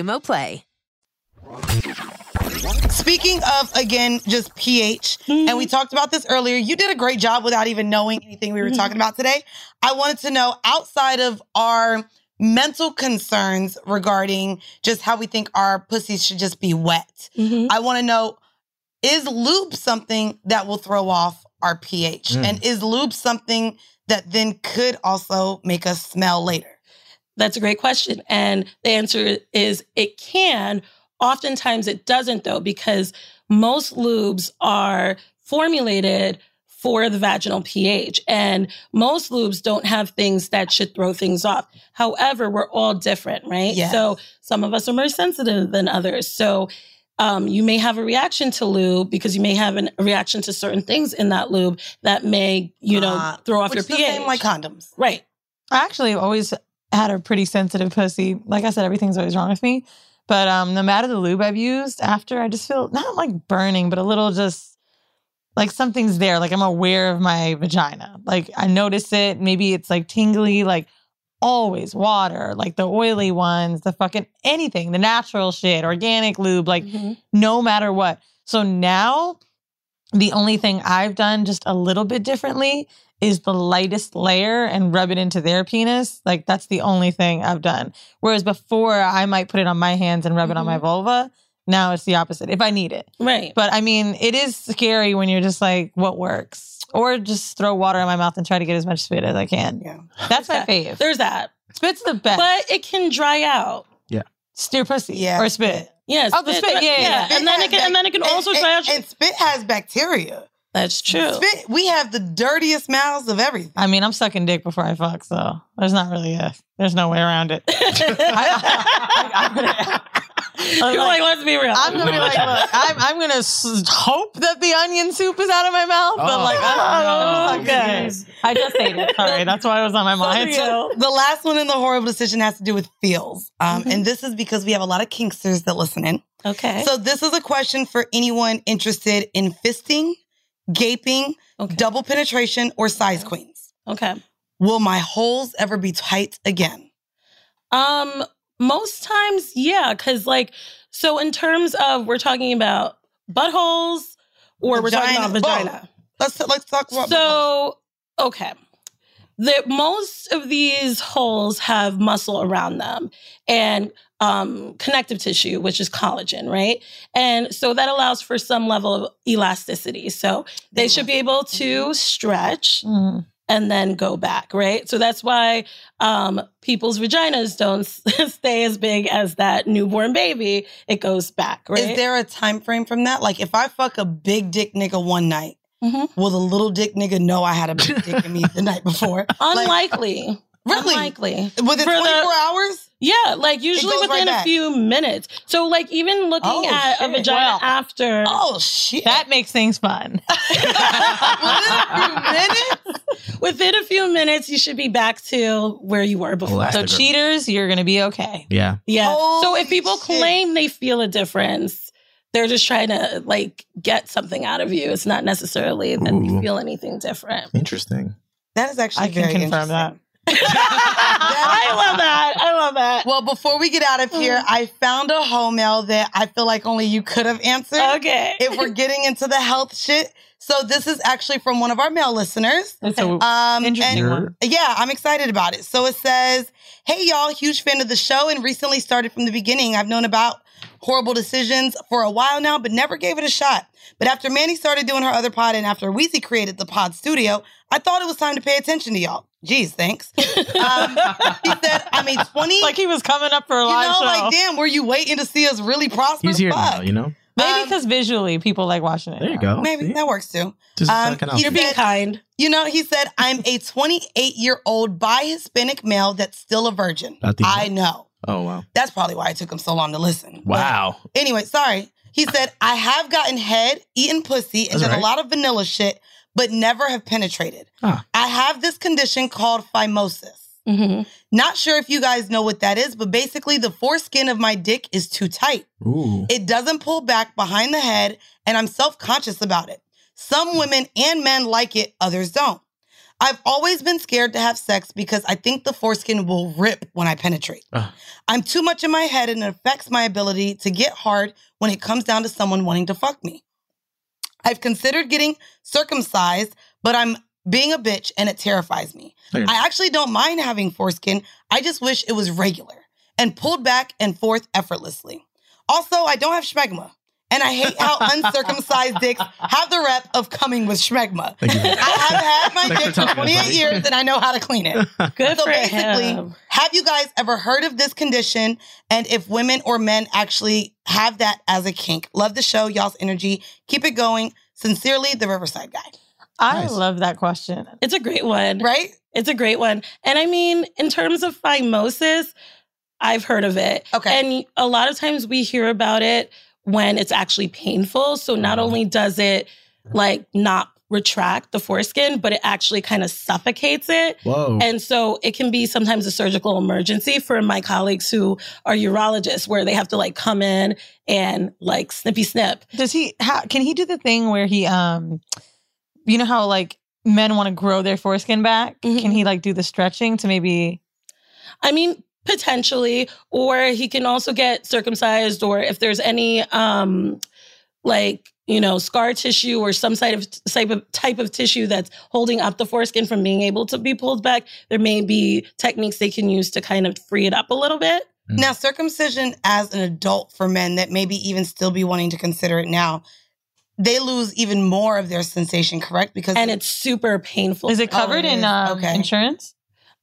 [SPEAKER 2] Play.
[SPEAKER 4] Speaking of again, just pH, mm-hmm. and we talked about this earlier. You did a great job without even knowing anything we were mm-hmm. talking about today. I wanted to know outside of our mental concerns regarding just how we think our pussies should just be wet. Mm-hmm. I want to know is lube something that will throw off our pH?
[SPEAKER 6] Mm.
[SPEAKER 4] And is lube something that then could also make us smell later?
[SPEAKER 6] That's a great question. And the answer is it can. Oftentimes it doesn't, though, because most lubes are formulated for the vaginal pH. And most lubes don't have things that should throw things off. However, we're all different, right?
[SPEAKER 4] Yes.
[SPEAKER 6] So some of us are more sensitive than others. So um, you may have a reaction to lube because you may have an, a reaction to certain things in that lube that may, you know,
[SPEAKER 4] Ah,
[SPEAKER 6] throw off
[SPEAKER 4] which
[SPEAKER 6] your
[SPEAKER 4] is the
[SPEAKER 6] pH.
[SPEAKER 4] same like condoms.
[SPEAKER 6] Right.
[SPEAKER 5] I actually always had a pretty sensitive pussy. Like I said, everything's always wrong with me. But um, no matter the lube I've used after, I just feel not like burning, but a little just like something's there. Like I'm aware of my vagina. Like I notice it. Maybe it's like tingly, like always water, like the oily ones, the fucking anything, the natural shit, organic lube, like no matter what. So now the only thing I've done just a little bit differently is the lightest layer and rub it into their penis. Like that's the only thing I've done. Whereas before I might put it on my hands and rub it on my mm-hmm. vulva. Now it's the opposite if I need it.
[SPEAKER 6] Right.
[SPEAKER 5] But I mean, it is scary when you're just like, what works? Or just throw water in my mouth and try to get as much spit as I can.
[SPEAKER 4] Yeah.
[SPEAKER 5] That's my fave.
[SPEAKER 6] There's that.
[SPEAKER 5] Spit's the best.
[SPEAKER 6] But it can dry out.
[SPEAKER 7] Yeah.
[SPEAKER 5] Steer pussy.
[SPEAKER 4] Yeah,
[SPEAKER 5] Or spit.
[SPEAKER 6] Yes.
[SPEAKER 5] Oh, the spit. Yeah, yeah, yeah.
[SPEAKER 6] And then it can, and then it can
[SPEAKER 4] And-
[SPEAKER 6] also
[SPEAKER 4] and,
[SPEAKER 6] dry out.
[SPEAKER 4] and spit has bacteria.
[SPEAKER 6] That's true.
[SPEAKER 4] Spit, we have the dirtiest mouths of everything.
[SPEAKER 5] I mean, I'm sucking dick before I fuck, so there's not really a there's no way around it.
[SPEAKER 6] You're like, let's be real.
[SPEAKER 5] I'm gonna be like, look, I'm, I'm gonna s- hope that the onion soup is out of my mouth, but like, I don't.
[SPEAKER 4] Okay.
[SPEAKER 5] I just ate it. Sorry, that's why it was on my mind.
[SPEAKER 4] The last one in the horrible decision has to do with feels. Um, And this is because we have a lot of kinksters that listen in.
[SPEAKER 6] Okay.
[SPEAKER 4] So this is a question for anyone interested in fisting, gaping, double penetration, or size queens.
[SPEAKER 6] Okay.
[SPEAKER 4] Will my holes ever be tight again?
[SPEAKER 6] Um, most times, yeah, because like, so in terms of we're talking about buttholes or we're talking about
[SPEAKER 4] Vagina-
[SPEAKER 6] vagina.
[SPEAKER 4] Let's let's talk about
[SPEAKER 6] So, okay. The most of these holes have muscle around them and um, connective tissue, which is collagen, right? And so that allows for some level of elasticity. So they should be able to stretch and then go back, right? So that's why um, people's vaginas don't stay as big as that newborn baby. It goes back, right?
[SPEAKER 4] Is there a time frame from that? Like if I fuck a big dick nigga one night, will the little dick nigga know I had a big dick in me the night before?
[SPEAKER 6] Unlikely.
[SPEAKER 4] Really?
[SPEAKER 6] Unlikely.
[SPEAKER 4] Within
[SPEAKER 6] For
[SPEAKER 4] 24
[SPEAKER 6] the-
[SPEAKER 4] hours?
[SPEAKER 6] Yeah, like usually
[SPEAKER 4] goes right
[SPEAKER 6] within a
[SPEAKER 4] back.
[SPEAKER 6] few minutes. So like even looking
[SPEAKER 4] Oh,
[SPEAKER 6] at a vagina
[SPEAKER 5] Well,
[SPEAKER 6] after
[SPEAKER 4] Oh shit.
[SPEAKER 5] That makes things fun.
[SPEAKER 6] within a few minutes you should be back to where you were before.
[SPEAKER 5] So cheaters, you're gonna be okay.
[SPEAKER 7] Yeah.
[SPEAKER 6] Yeah. so if people
[SPEAKER 4] shit.
[SPEAKER 6] claim they feel a difference, they're just trying to like get something out of you. It's not necessarily that
[SPEAKER 7] Ooh.
[SPEAKER 6] they feel anything different.
[SPEAKER 7] Interesting.
[SPEAKER 4] That is actually
[SPEAKER 5] I can confirm that.
[SPEAKER 4] Interesting.
[SPEAKER 6] I love that. I love that.
[SPEAKER 4] Well, before we get out of here, I found a home mail that I feel like only you could have answered.
[SPEAKER 6] Okay.
[SPEAKER 4] If we're getting into the health shit. So this is actually from one of our male listeners.
[SPEAKER 5] It's a
[SPEAKER 4] Um,
[SPEAKER 5] interesting
[SPEAKER 4] and-
[SPEAKER 5] one.
[SPEAKER 4] Yeah, I'm excited about it. So it says, Hey, y'all, huge fan of the show and recently started from the beginning. I've known about horrible decisions for a while now, but never gave it a shot. But after Manny started doing her other pod and after Weezy created the pod studio, I thought it was time to pay attention to y'all. Jeez, thanks. Um, he said, I'm a 20.
[SPEAKER 5] Like he was coming up for a live you
[SPEAKER 4] know,
[SPEAKER 5] show.
[SPEAKER 4] like, damn, were you waiting to see us really prosper?
[SPEAKER 13] He's here
[SPEAKER 4] Fuck.
[SPEAKER 13] now, you know?
[SPEAKER 5] Maybe because visually people like watching it.
[SPEAKER 13] There you go.
[SPEAKER 4] Maybe that works too.
[SPEAKER 13] Just
[SPEAKER 4] Um,
[SPEAKER 13] second
[SPEAKER 4] he
[SPEAKER 13] outfit.
[SPEAKER 4] said-
[SPEAKER 6] kind.
[SPEAKER 4] You know, he said, I'm a 28 year old bi Hispanic male that's still a virgin. I know.
[SPEAKER 13] Oh, wow.
[SPEAKER 4] That's probably why it took him so long to listen.
[SPEAKER 13] Wow.
[SPEAKER 4] Anyway, sorry. He said, I have gotten head, eaten pussy, and
[SPEAKER 13] That's
[SPEAKER 4] done
[SPEAKER 13] right.
[SPEAKER 4] a lot of vanilla shit, but never have penetrated.
[SPEAKER 13] Huh.
[SPEAKER 4] I have this condition called phimosis.
[SPEAKER 6] Mm-hmm.
[SPEAKER 4] Not sure if you guys know what that is, but basically the foreskin of my dick is too tight.
[SPEAKER 13] Ooh.
[SPEAKER 4] It doesn't pull back behind the head, and I'm self conscious about it. Some women and men like it, others don't. I've always been scared to have sex because I think the foreskin will rip when I penetrate.
[SPEAKER 13] Ah.
[SPEAKER 4] I'm too much in my head and it affects my ability to get hard when it comes down to someone wanting to fuck me. I've considered getting circumcised, but I'm being a bitch and it terrifies me.
[SPEAKER 13] Okay.
[SPEAKER 4] I actually don't mind having foreskin. I just wish it was regular and pulled back and forth effortlessly. Also, I don't have schmegma. And I hate how uncircumcised dicks have the rep of coming with schmegma. I have had my
[SPEAKER 13] Thanks
[SPEAKER 4] dick for
[SPEAKER 13] telling us,
[SPEAKER 4] 28 years and I know how to clean it.
[SPEAKER 6] Good
[SPEAKER 4] so
[SPEAKER 6] for
[SPEAKER 4] basically,
[SPEAKER 6] him.
[SPEAKER 4] have you guys ever heard of this condition and if women or men actually have that as a kink? Love the show, y'all's energy. Keep it going. Sincerely, the Riverside guy.
[SPEAKER 5] I
[SPEAKER 13] Nice.
[SPEAKER 5] love that question.
[SPEAKER 6] It's a great one.
[SPEAKER 4] Right?
[SPEAKER 6] It's a great one. And I mean, in terms of phimosis, I've heard of it.
[SPEAKER 4] Okay.
[SPEAKER 6] And a lot of times we hear about it when it's actually painful. So not
[SPEAKER 4] Mm-hmm.
[SPEAKER 6] only does it like not retract the foreskin, but it actually kind of suffocates it.
[SPEAKER 13] Whoa.
[SPEAKER 6] And so it can be sometimes a surgical emergency for my colleagues who are urologists where they have to like come in and like snippy snip.
[SPEAKER 5] Does he? How, can he do the thing where he, um, you know how like men want to grow their foreskin back?
[SPEAKER 6] Mhm.
[SPEAKER 5] Can he like do the stretching to maybe?
[SPEAKER 6] I mean, potentially, or he can also get circumcised, or if there's any um like you know scar tissue or some type of type of type of tissue that's holding up the foreskin from being able to be pulled back, there may be techniques they can use to kind of free it up a little bit.
[SPEAKER 4] Now, circumcision as an adult for men that maybe even still be wanting to consider it now, they lose even more of their sensation, correct? Because
[SPEAKER 6] And it's super painful.
[SPEAKER 5] Is it covered
[SPEAKER 4] Oh,
[SPEAKER 5] in um,
[SPEAKER 4] Okay.
[SPEAKER 5] insurance?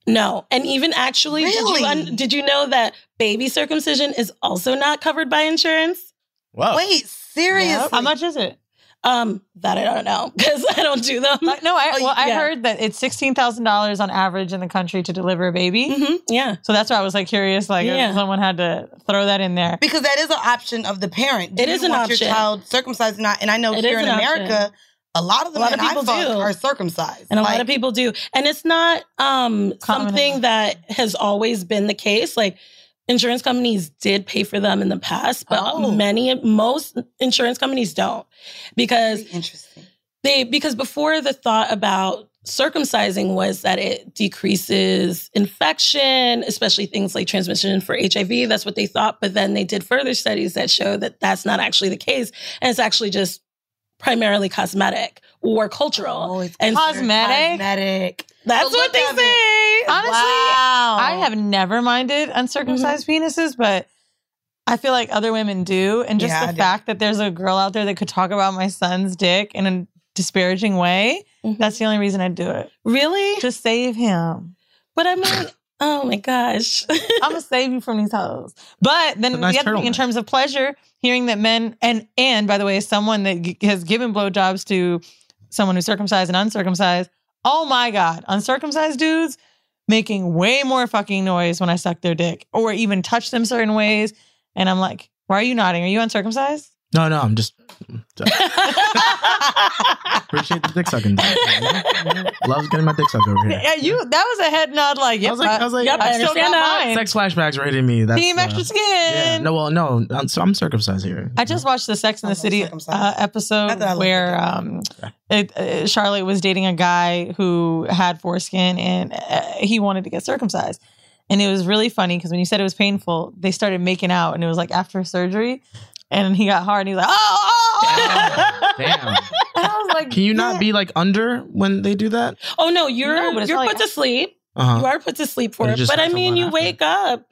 [SPEAKER 6] No, and even actually, did you un- did you know that baby circumcision is also not covered by insurance?
[SPEAKER 13] Wow.
[SPEAKER 4] wait, seriously?
[SPEAKER 5] How much is it?
[SPEAKER 6] Um, that I don't know because I don't do them.
[SPEAKER 5] Like, no, I
[SPEAKER 4] Oh,
[SPEAKER 5] well, I
[SPEAKER 6] yeah.
[SPEAKER 5] heard that it's sixteen thousand dollars on average in the country to deliver a baby.
[SPEAKER 6] hmm yeah.
[SPEAKER 5] So that's why I was like curious, like
[SPEAKER 6] Yeah.
[SPEAKER 5] if someone had to throw that in there.
[SPEAKER 4] Because that is an option of the parent. Do
[SPEAKER 6] It
[SPEAKER 4] you
[SPEAKER 6] is an option.
[SPEAKER 4] your child circumcised or not? And I know
[SPEAKER 6] It
[SPEAKER 4] here
[SPEAKER 6] is
[SPEAKER 4] in America,
[SPEAKER 6] option.
[SPEAKER 4] A lot of the
[SPEAKER 6] A lot of people do.
[SPEAKER 4] are circumcised.
[SPEAKER 6] And a lot of people do. And it's not um something that has always been the case. Like insurance companies did pay for them in the past, but
[SPEAKER 4] Oh.
[SPEAKER 6] many most insurance companies don't. Because
[SPEAKER 4] Very interesting.
[SPEAKER 6] they because before the thought about circumcising was that it decreases infection, especially things like transmission for HIV. That's what they thought. But then they did further studies that show that that's not actually the case. And it's actually just primarily cosmetic or cultural.
[SPEAKER 4] Oh, it's
[SPEAKER 6] And
[SPEAKER 5] Cosmetic?
[SPEAKER 4] Cosmetic.
[SPEAKER 6] That's
[SPEAKER 4] But
[SPEAKER 6] what they
[SPEAKER 4] at
[SPEAKER 6] say.
[SPEAKER 5] Honestly,
[SPEAKER 4] Wow.
[SPEAKER 5] I have never minded uncircumcised penises, but I feel like other women do. And just
[SPEAKER 4] Yeah, I
[SPEAKER 5] the
[SPEAKER 4] do.
[SPEAKER 5] fact that there's a girl out there that could talk about my son's dick in a disparaging way,
[SPEAKER 6] Mhm.
[SPEAKER 5] that's the only reason I'd do it.
[SPEAKER 6] Really?
[SPEAKER 5] Just save him.
[SPEAKER 6] But I'm like, oh my gosh.
[SPEAKER 5] I'm gonna save you from these hoes. But then
[SPEAKER 13] nice
[SPEAKER 5] the other thing in terms of pleasure, hearing that men and and by the way, someone that g- has given blowjobs to someone who's circumcised and uncircumcised. Oh my god, uncircumcised dudes making way more fucking noise when I suck their dick or even touch them certain ways, and I'm like, why are you nodding? Are you uncircumcised?
[SPEAKER 13] No, no, I'm just appreciate the dick sucking. Loves getting my dick sucked over here.
[SPEAKER 5] Yeah, you. That was a head nod. Like,
[SPEAKER 13] I was like, I was like,
[SPEAKER 6] Yep, I
[SPEAKER 5] I still got
[SPEAKER 6] that.
[SPEAKER 5] mine.
[SPEAKER 13] sex flashbacks are hitting me. That's,
[SPEAKER 5] Team
[SPEAKER 13] uh,
[SPEAKER 5] extra skin.
[SPEAKER 13] Yeah, no, well, no, I'm, so I'm circumcised here.
[SPEAKER 5] I just watched the Sex in the City uh, episode
[SPEAKER 4] Not that I look
[SPEAKER 5] where
[SPEAKER 4] like
[SPEAKER 5] um, it, uh, Charlotte was dating a guy who had foreskin and uh, he wanted to get circumcised. And it was really funny because when you said it was painful, they started making out and it was like after surgery. And he got hard and he was like, oh, oh,
[SPEAKER 13] Damn.
[SPEAKER 5] oh. And I was like,
[SPEAKER 13] Can you not be like under when they do that?
[SPEAKER 6] Oh no, you're
[SPEAKER 5] No,
[SPEAKER 6] you're
[SPEAKER 5] like-
[SPEAKER 6] put to sleep.
[SPEAKER 13] Uh-huh.
[SPEAKER 6] You are put to sleep for
[SPEAKER 13] it
[SPEAKER 6] it. But I mean, you
[SPEAKER 13] after.
[SPEAKER 6] wake up.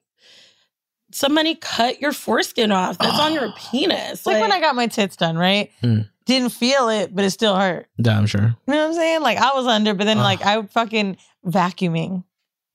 [SPEAKER 6] Somebody cut your foreskin off. That's on your penis.
[SPEAKER 5] It's like, when I got my tits done, right?
[SPEAKER 13] Mm.
[SPEAKER 5] Didn't feel it, but it still hurt.
[SPEAKER 13] Yeah, I'm sure.
[SPEAKER 5] You know what I'm saying? Like I was under, but then
[SPEAKER 13] Ugh.
[SPEAKER 5] like I fucking vacuuming.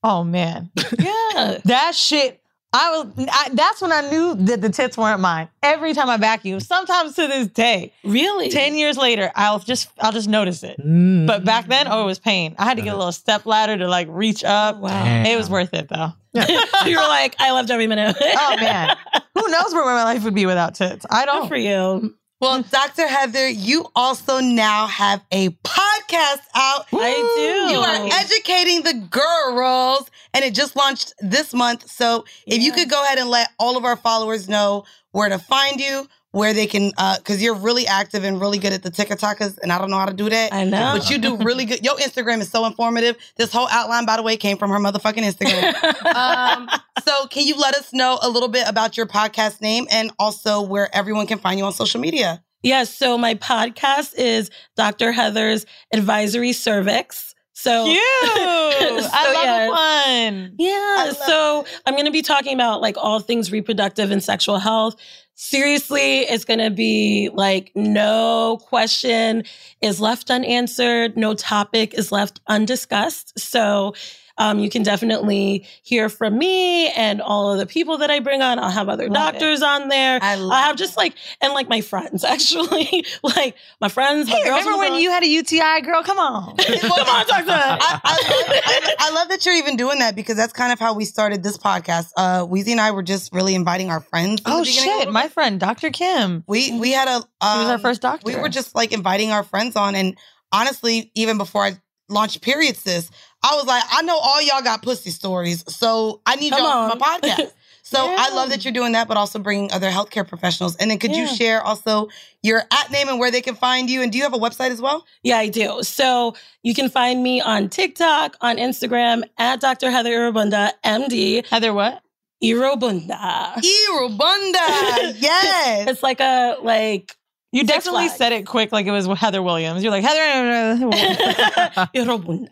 [SPEAKER 5] Oh man,
[SPEAKER 6] yeah,
[SPEAKER 5] that shit. I was. I, that's when I knew that the tits weren't mine. Every time I vacuum, sometimes to this day,
[SPEAKER 6] really,
[SPEAKER 5] ten years later, I'll just I'll just notice it.
[SPEAKER 13] Mm.
[SPEAKER 5] But back then, oh, it was pain. I had to get a little step ladder to like reach up.
[SPEAKER 6] Wow.
[SPEAKER 5] It was worth it though.
[SPEAKER 6] you were like, I loved every minute.
[SPEAKER 5] oh man, who knows where my life would be without tits? I don't.
[SPEAKER 6] Good for you.
[SPEAKER 4] Well, Dr. Heather, you also now have a podcast out.
[SPEAKER 6] I do.
[SPEAKER 4] You are educating the girls, and it just launched this month. So, if you could go ahead and let all of our followers know where to find you, where they can, because you're really active and really good at the TikTokers, and I don't know how to do that.
[SPEAKER 6] I know.
[SPEAKER 4] But you do really good. Your Instagram is so informative. This whole outline, by the way, came from her motherfucking Instagram. um, so, can you let us know a little bit about your podcast name and also where everyone can find you on social media?
[SPEAKER 6] Yes. so my podcast is Dr. Heather's Advisory Cervix. So
[SPEAKER 5] Cute. I love a one.
[SPEAKER 6] Yeah. So I'm going to be talking about like all things reproductive and sexual health. Seriously, it's going to be like no question is left unanswered, no topic is left undiscussed. So um, you can definitely hear from me and all of the people that I bring on. I'll have other
[SPEAKER 5] Love
[SPEAKER 6] doctors on there.
[SPEAKER 4] I
[SPEAKER 6] I'll have just like, and like my friends actually, like my friends. My
[SPEAKER 5] Hey,
[SPEAKER 6] girls
[SPEAKER 5] remember when
[SPEAKER 6] the-
[SPEAKER 5] you had a UTI, girl? Come on.
[SPEAKER 6] Come on, talk to us.
[SPEAKER 4] I, I, love, I, I love that you're even doing that because that's kind of how we started this podcast. Uh, Weezy and I were just really inviting our friends. in the
[SPEAKER 5] Oh
[SPEAKER 4] beginning
[SPEAKER 5] shit, my friend, Dr. Kim.
[SPEAKER 4] we we had a
[SPEAKER 5] She was our
[SPEAKER 4] um,
[SPEAKER 5] first doctor.
[SPEAKER 4] we were just like inviting our friends on, and honestly, even before I launched Period Sis, I was like, I know all y'all got pussy stories, so I need
[SPEAKER 6] Come
[SPEAKER 4] y'all on
[SPEAKER 6] on.
[SPEAKER 4] my podcast. So I love that you're doing that, but also bringing other healthcare professionals. And then could you share also your at name and where they can find you? And do you have a website as well?
[SPEAKER 6] Yeah, I do. So you can find me on TikTok, on Instagram at Dr. Heather Irobunda, MD.
[SPEAKER 5] Heather what?
[SPEAKER 6] Irobunda.
[SPEAKER 4] Irobunda. yes.
[SPEAKER 6] It's like a like
[SPEAKER 5] You definitely said it quick like it was Heather Williams. You're like, Heather.
[SPEAKER 6] Irobunda.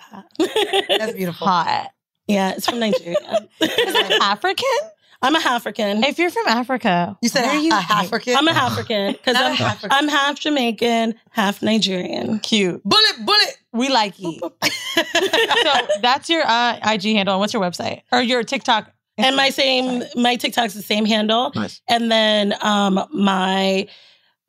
[SPEAKER 4] That's beautiful.
[SPEAKER 5] Hot.
[SPEAKER 6] yeah, it's from Nigeria.
[SPEAKER 5] Is it African?
[SPEAKER 6] I'm a African.
[SPEAKER 5] If you're from Africa,
[SPEAKER 4] You said
[SPEAKER 5] where are you?
[SPEAKER 4] a African?
[SPEAKER 6] I'm a African because
[SPEAKER 4] Not a
[SPEAKER 6] I'm,
[SPEAKER 4] African.
[SPEAKER 6] I'm half Jamaican, half Nigerian.
[SPEAKER 5] Cute.
[SPEAKER 4] Bullet, bullet.
[SPEAKER 5] We like you. so that's your uh, IG handle. And what's your website or your TikTok?
[SPEAKER 6] And my same, my TikTok's the same handle.
[SPEAKER 13] Nice.
[SPEAKER 6] And then um, my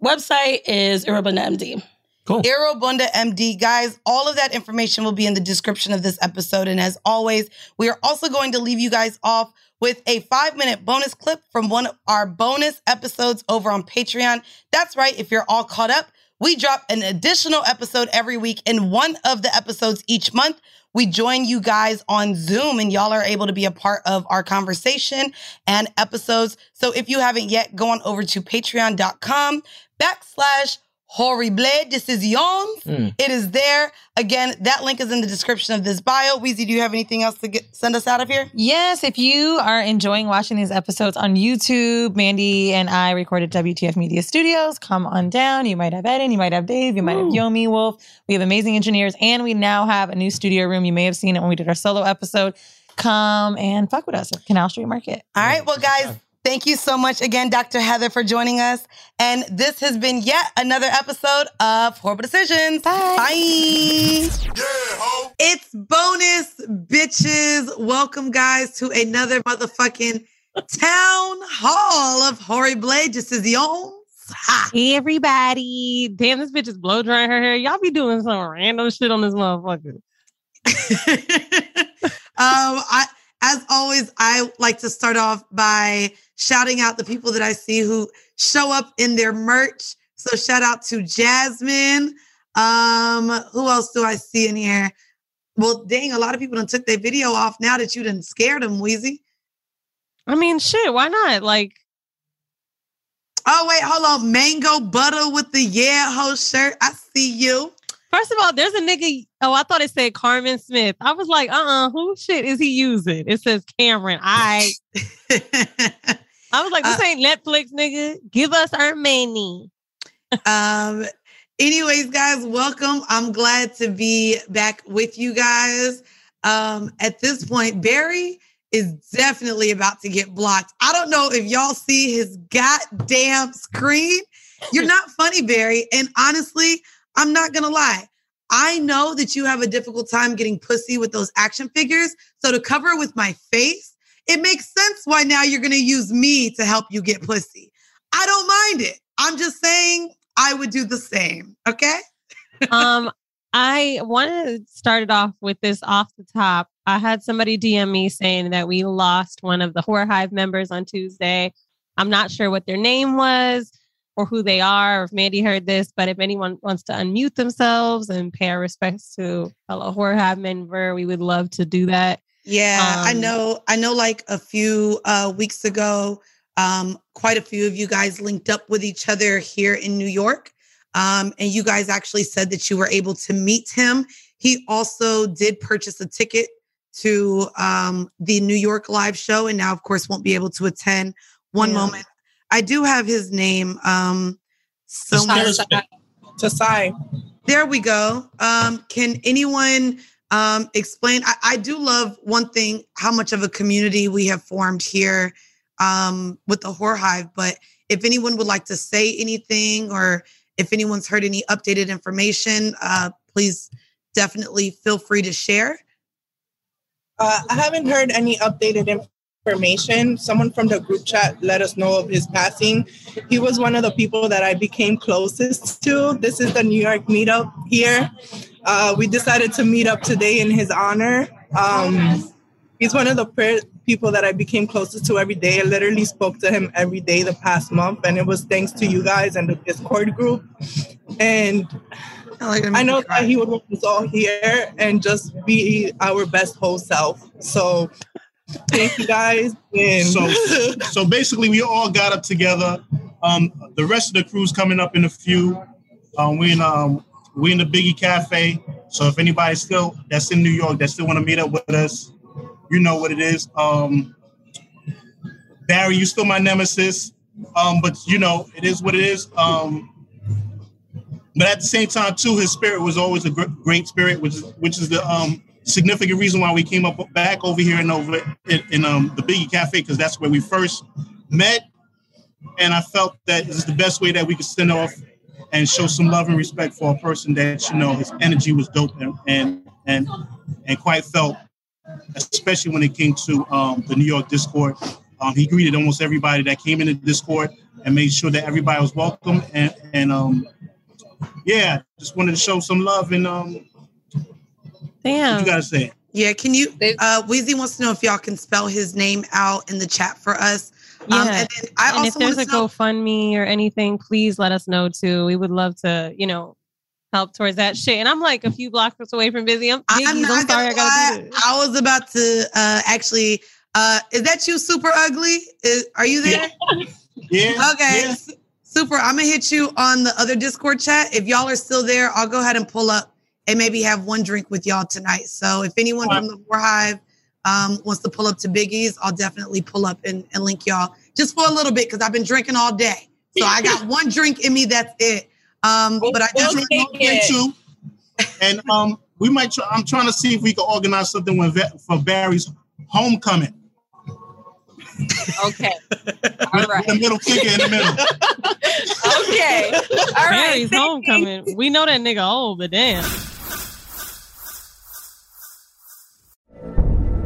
[SPEAKER 6] website is Irobunda MD.
[SPEAKER 13] Cool.
[SPEAKER 4] Irobunda MD. Guys, all of that information will be in the description of this episode. And as always, we are also going to leave you guys off with a five minute bonus clip from one of our bonus episodes over on Patreon. That's right. If you're all caught up, we drop an additional episode every week in one of the episodes each month. We join you guys on Zoom and y'all are able to be a part of our conversation and episodes. So if you haven't yet, go on over to patreon.com backslash horrible decisions.
[SPEAKER 13] Mm.
[SPEAKER 4] It is there. Again, that link is in the description of this bio. Weezy, do you have anything else to get, send us out of here?
[SPEAKER 5] Yes, if you are enjoying watching these episodes on YouTube, Mandy and I recorded WTF Media Studios. Come on down. You might have Eden, you might have Dave, you might have Yomi Wolf. We have amazing engineers, and we now have a new studio room. You may have seen it when we did our solo episode. Come and fuck with us at Canal Street Market.
[SPEAKER 4] All right. Well, guys, thank you so much again, Dr. Heather, for joining us. And this has been yet another episode of Horrible Decisions. Bye. It's bonus, bitches. Welcome, guys, to another motherfucking town hall of Horrible Decisions. Ha.
[SPEAKER 14] Hey everybody. Damn, this bitch is blow drying her hair. Y'all be doing some random shit on this motherfucker.
[SPEAKER 4] um, I, as always, I like to start off by shouting out the people that I see who show up in their merch. So shout out to Jasmine. Um, who else do I see in here? Well, dang, a lot of people done took their video off now that you done scared them, Weezy.
[SPEAKER 14] I mean, shit, why not? Like,
[SPEAKER 4] Oh, wait, hold on. Mango butter with the yeah ho shirt. I see you.
[SPEAKER 14] First of all, there's a nigga. Oh, I thought it said Carmen Smith. I was like, uh uh who shit is he using? It says Cameron. I I was like, this
[SPEAKER 4] Uh,
[SPEAKER 14] ain't Netflix, nigga. Give us our money.
[SPEAKER 4] um anyways guys welcome. I'm glad to be back with you guys. Um at this point barry is definitely about to get blocked. I don't know if y'all see his goddamn screen. You're not funny barry and honestly i'm not gonna lie. I know that you have a difficult time getting pussy with those action figures so to cover it with my face it makes sense why now you're gonna use me to help you get pussy i don't mind it i'm just saying I would do the same. Okay.
[SPEAKER 14] um, I want to start it off with this off the top. I had somebody DM me saying that we lost one of the Horror Hive members on Tuesday. I'm not sure what their name was or who they are, or if Mandy heard this, but if anyone wants to unmute themselves and pay our respects to fellow Horror Hive member, we would love to do that.
[SPEAKER 4] Yeah, I
[SPEAKER 14] Um,
[SPEAKER 4] know. I know. Like a few uh, weeks ago, um, quite a few of you guys linked up with each other here in New York, um, and you guys actually said that you were able to meet him. He also did purchase a ticket to um, the New York live show, and now, of course, won't be able to attend. One
[SPEAKER 15] Yeah.
[SPEAKER 4] moment, I do have his name. Um, somewhere.
[SPEAKER 15] Tasai.
[SPEAKER 4] There we go. Um, can anyone um, explain? I, I do love one thing how much of a community we have formed here um, with the Horror Hive. But if anyone would like to say anything or if anyone's heard any updated information, uh, please definitely feel free to share.
[SPEAKER 15] Uh, I haven't heard any updated information. Someone from the group chat let us know of his passing. He was one of the people that I became closest to. This is the New York meetup here. Uh, we decided to meet up today in his honor. Um, he's one of the per- people that I became closest to every day. I literally spoke to him every day the past month, and it was thanks to you guys and the Discord group. And I know that he would want us all here and just be our best whole self. So thank you guys. And
[SPEAKER 16] So, so basically, we all got up together. Um, the rest of the crew's coming up in a few. Um, we in um, we in the Biggie Cafe. So if anybody still that's in New York that still want to meet up with us, you know what it is. Um, Barry, you still my nemesis, um, but you know it is what it is. Um, but at the same time, too, his spirit was always a gr- great spirit, which is which is the um, significant reason why we came up back over here and over in, in um, the Biggie Cafe because that's where we first met, and I felt that this is the best way that we could send off and show some love and respect for a person that you know his energy was dope and and and, and quite felt, especially when it came to um, the New York Discord. Um, he greeted almost everybody that came into Discord and made sure that everybody was welcome and and um, yeah, just wanted to show some love and um.
[SPEAKER 14] Damn.
[SPEAKER 16] What you gotta say?
[SPEAKER 4] Yeah, can you? Uh, Weezy wants to know if y'all can spell his name out in the chat for us.
[SPEAKER 14] Yeah.
[SPEAKER 4] Um, and then I
[SPEAKER 14] and
[SPEAKER 4] also
[SPEAKER 14] if there's a
[SPEAKER 4] know.
[SPEAKER 14] GoFundMe or anything, please let us know too. We would love to, you know, help towards that shit. And I'm like a few blocks away from busy. I'm,
[SPEAKER 4] I'm not
[SPEAKER 14] I'm sorry, I gotta do this.
[SPEAKER 4] I was about to uh, actually. Uh, is that you, Super Ugly? Is, are you there?
[SPEAKER 16] Yeah.
[SPEAKER 4] Okay. S- Super. I'm gonna hit you on the other Discord chat. If y'all are still there, I'll go ahead and pull up and maybe have one drink with y'all tonight. So if anyone from the Horror Hive um, wants to pull up to Biggie's, I'll definitely pull up and, and link y'all just for a little bit because I've been drinking all day. So I got one drink in me. That's it. Um, but I definitely
[SPEAKER 16] Okay, too. And um, we might. Try, I'm trying to see if we can organize something with, for Barry's homecoming.
[SPEAKER 17] Okay.
[SPEAKER 16] All right. The middle finger in the middle.
[SPEAKER 17] Okay. All right.
[SPEAKER 14] Barry's homecoming. We know that nigga old, but damn.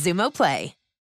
[SPEAKER 2] Xumo Play.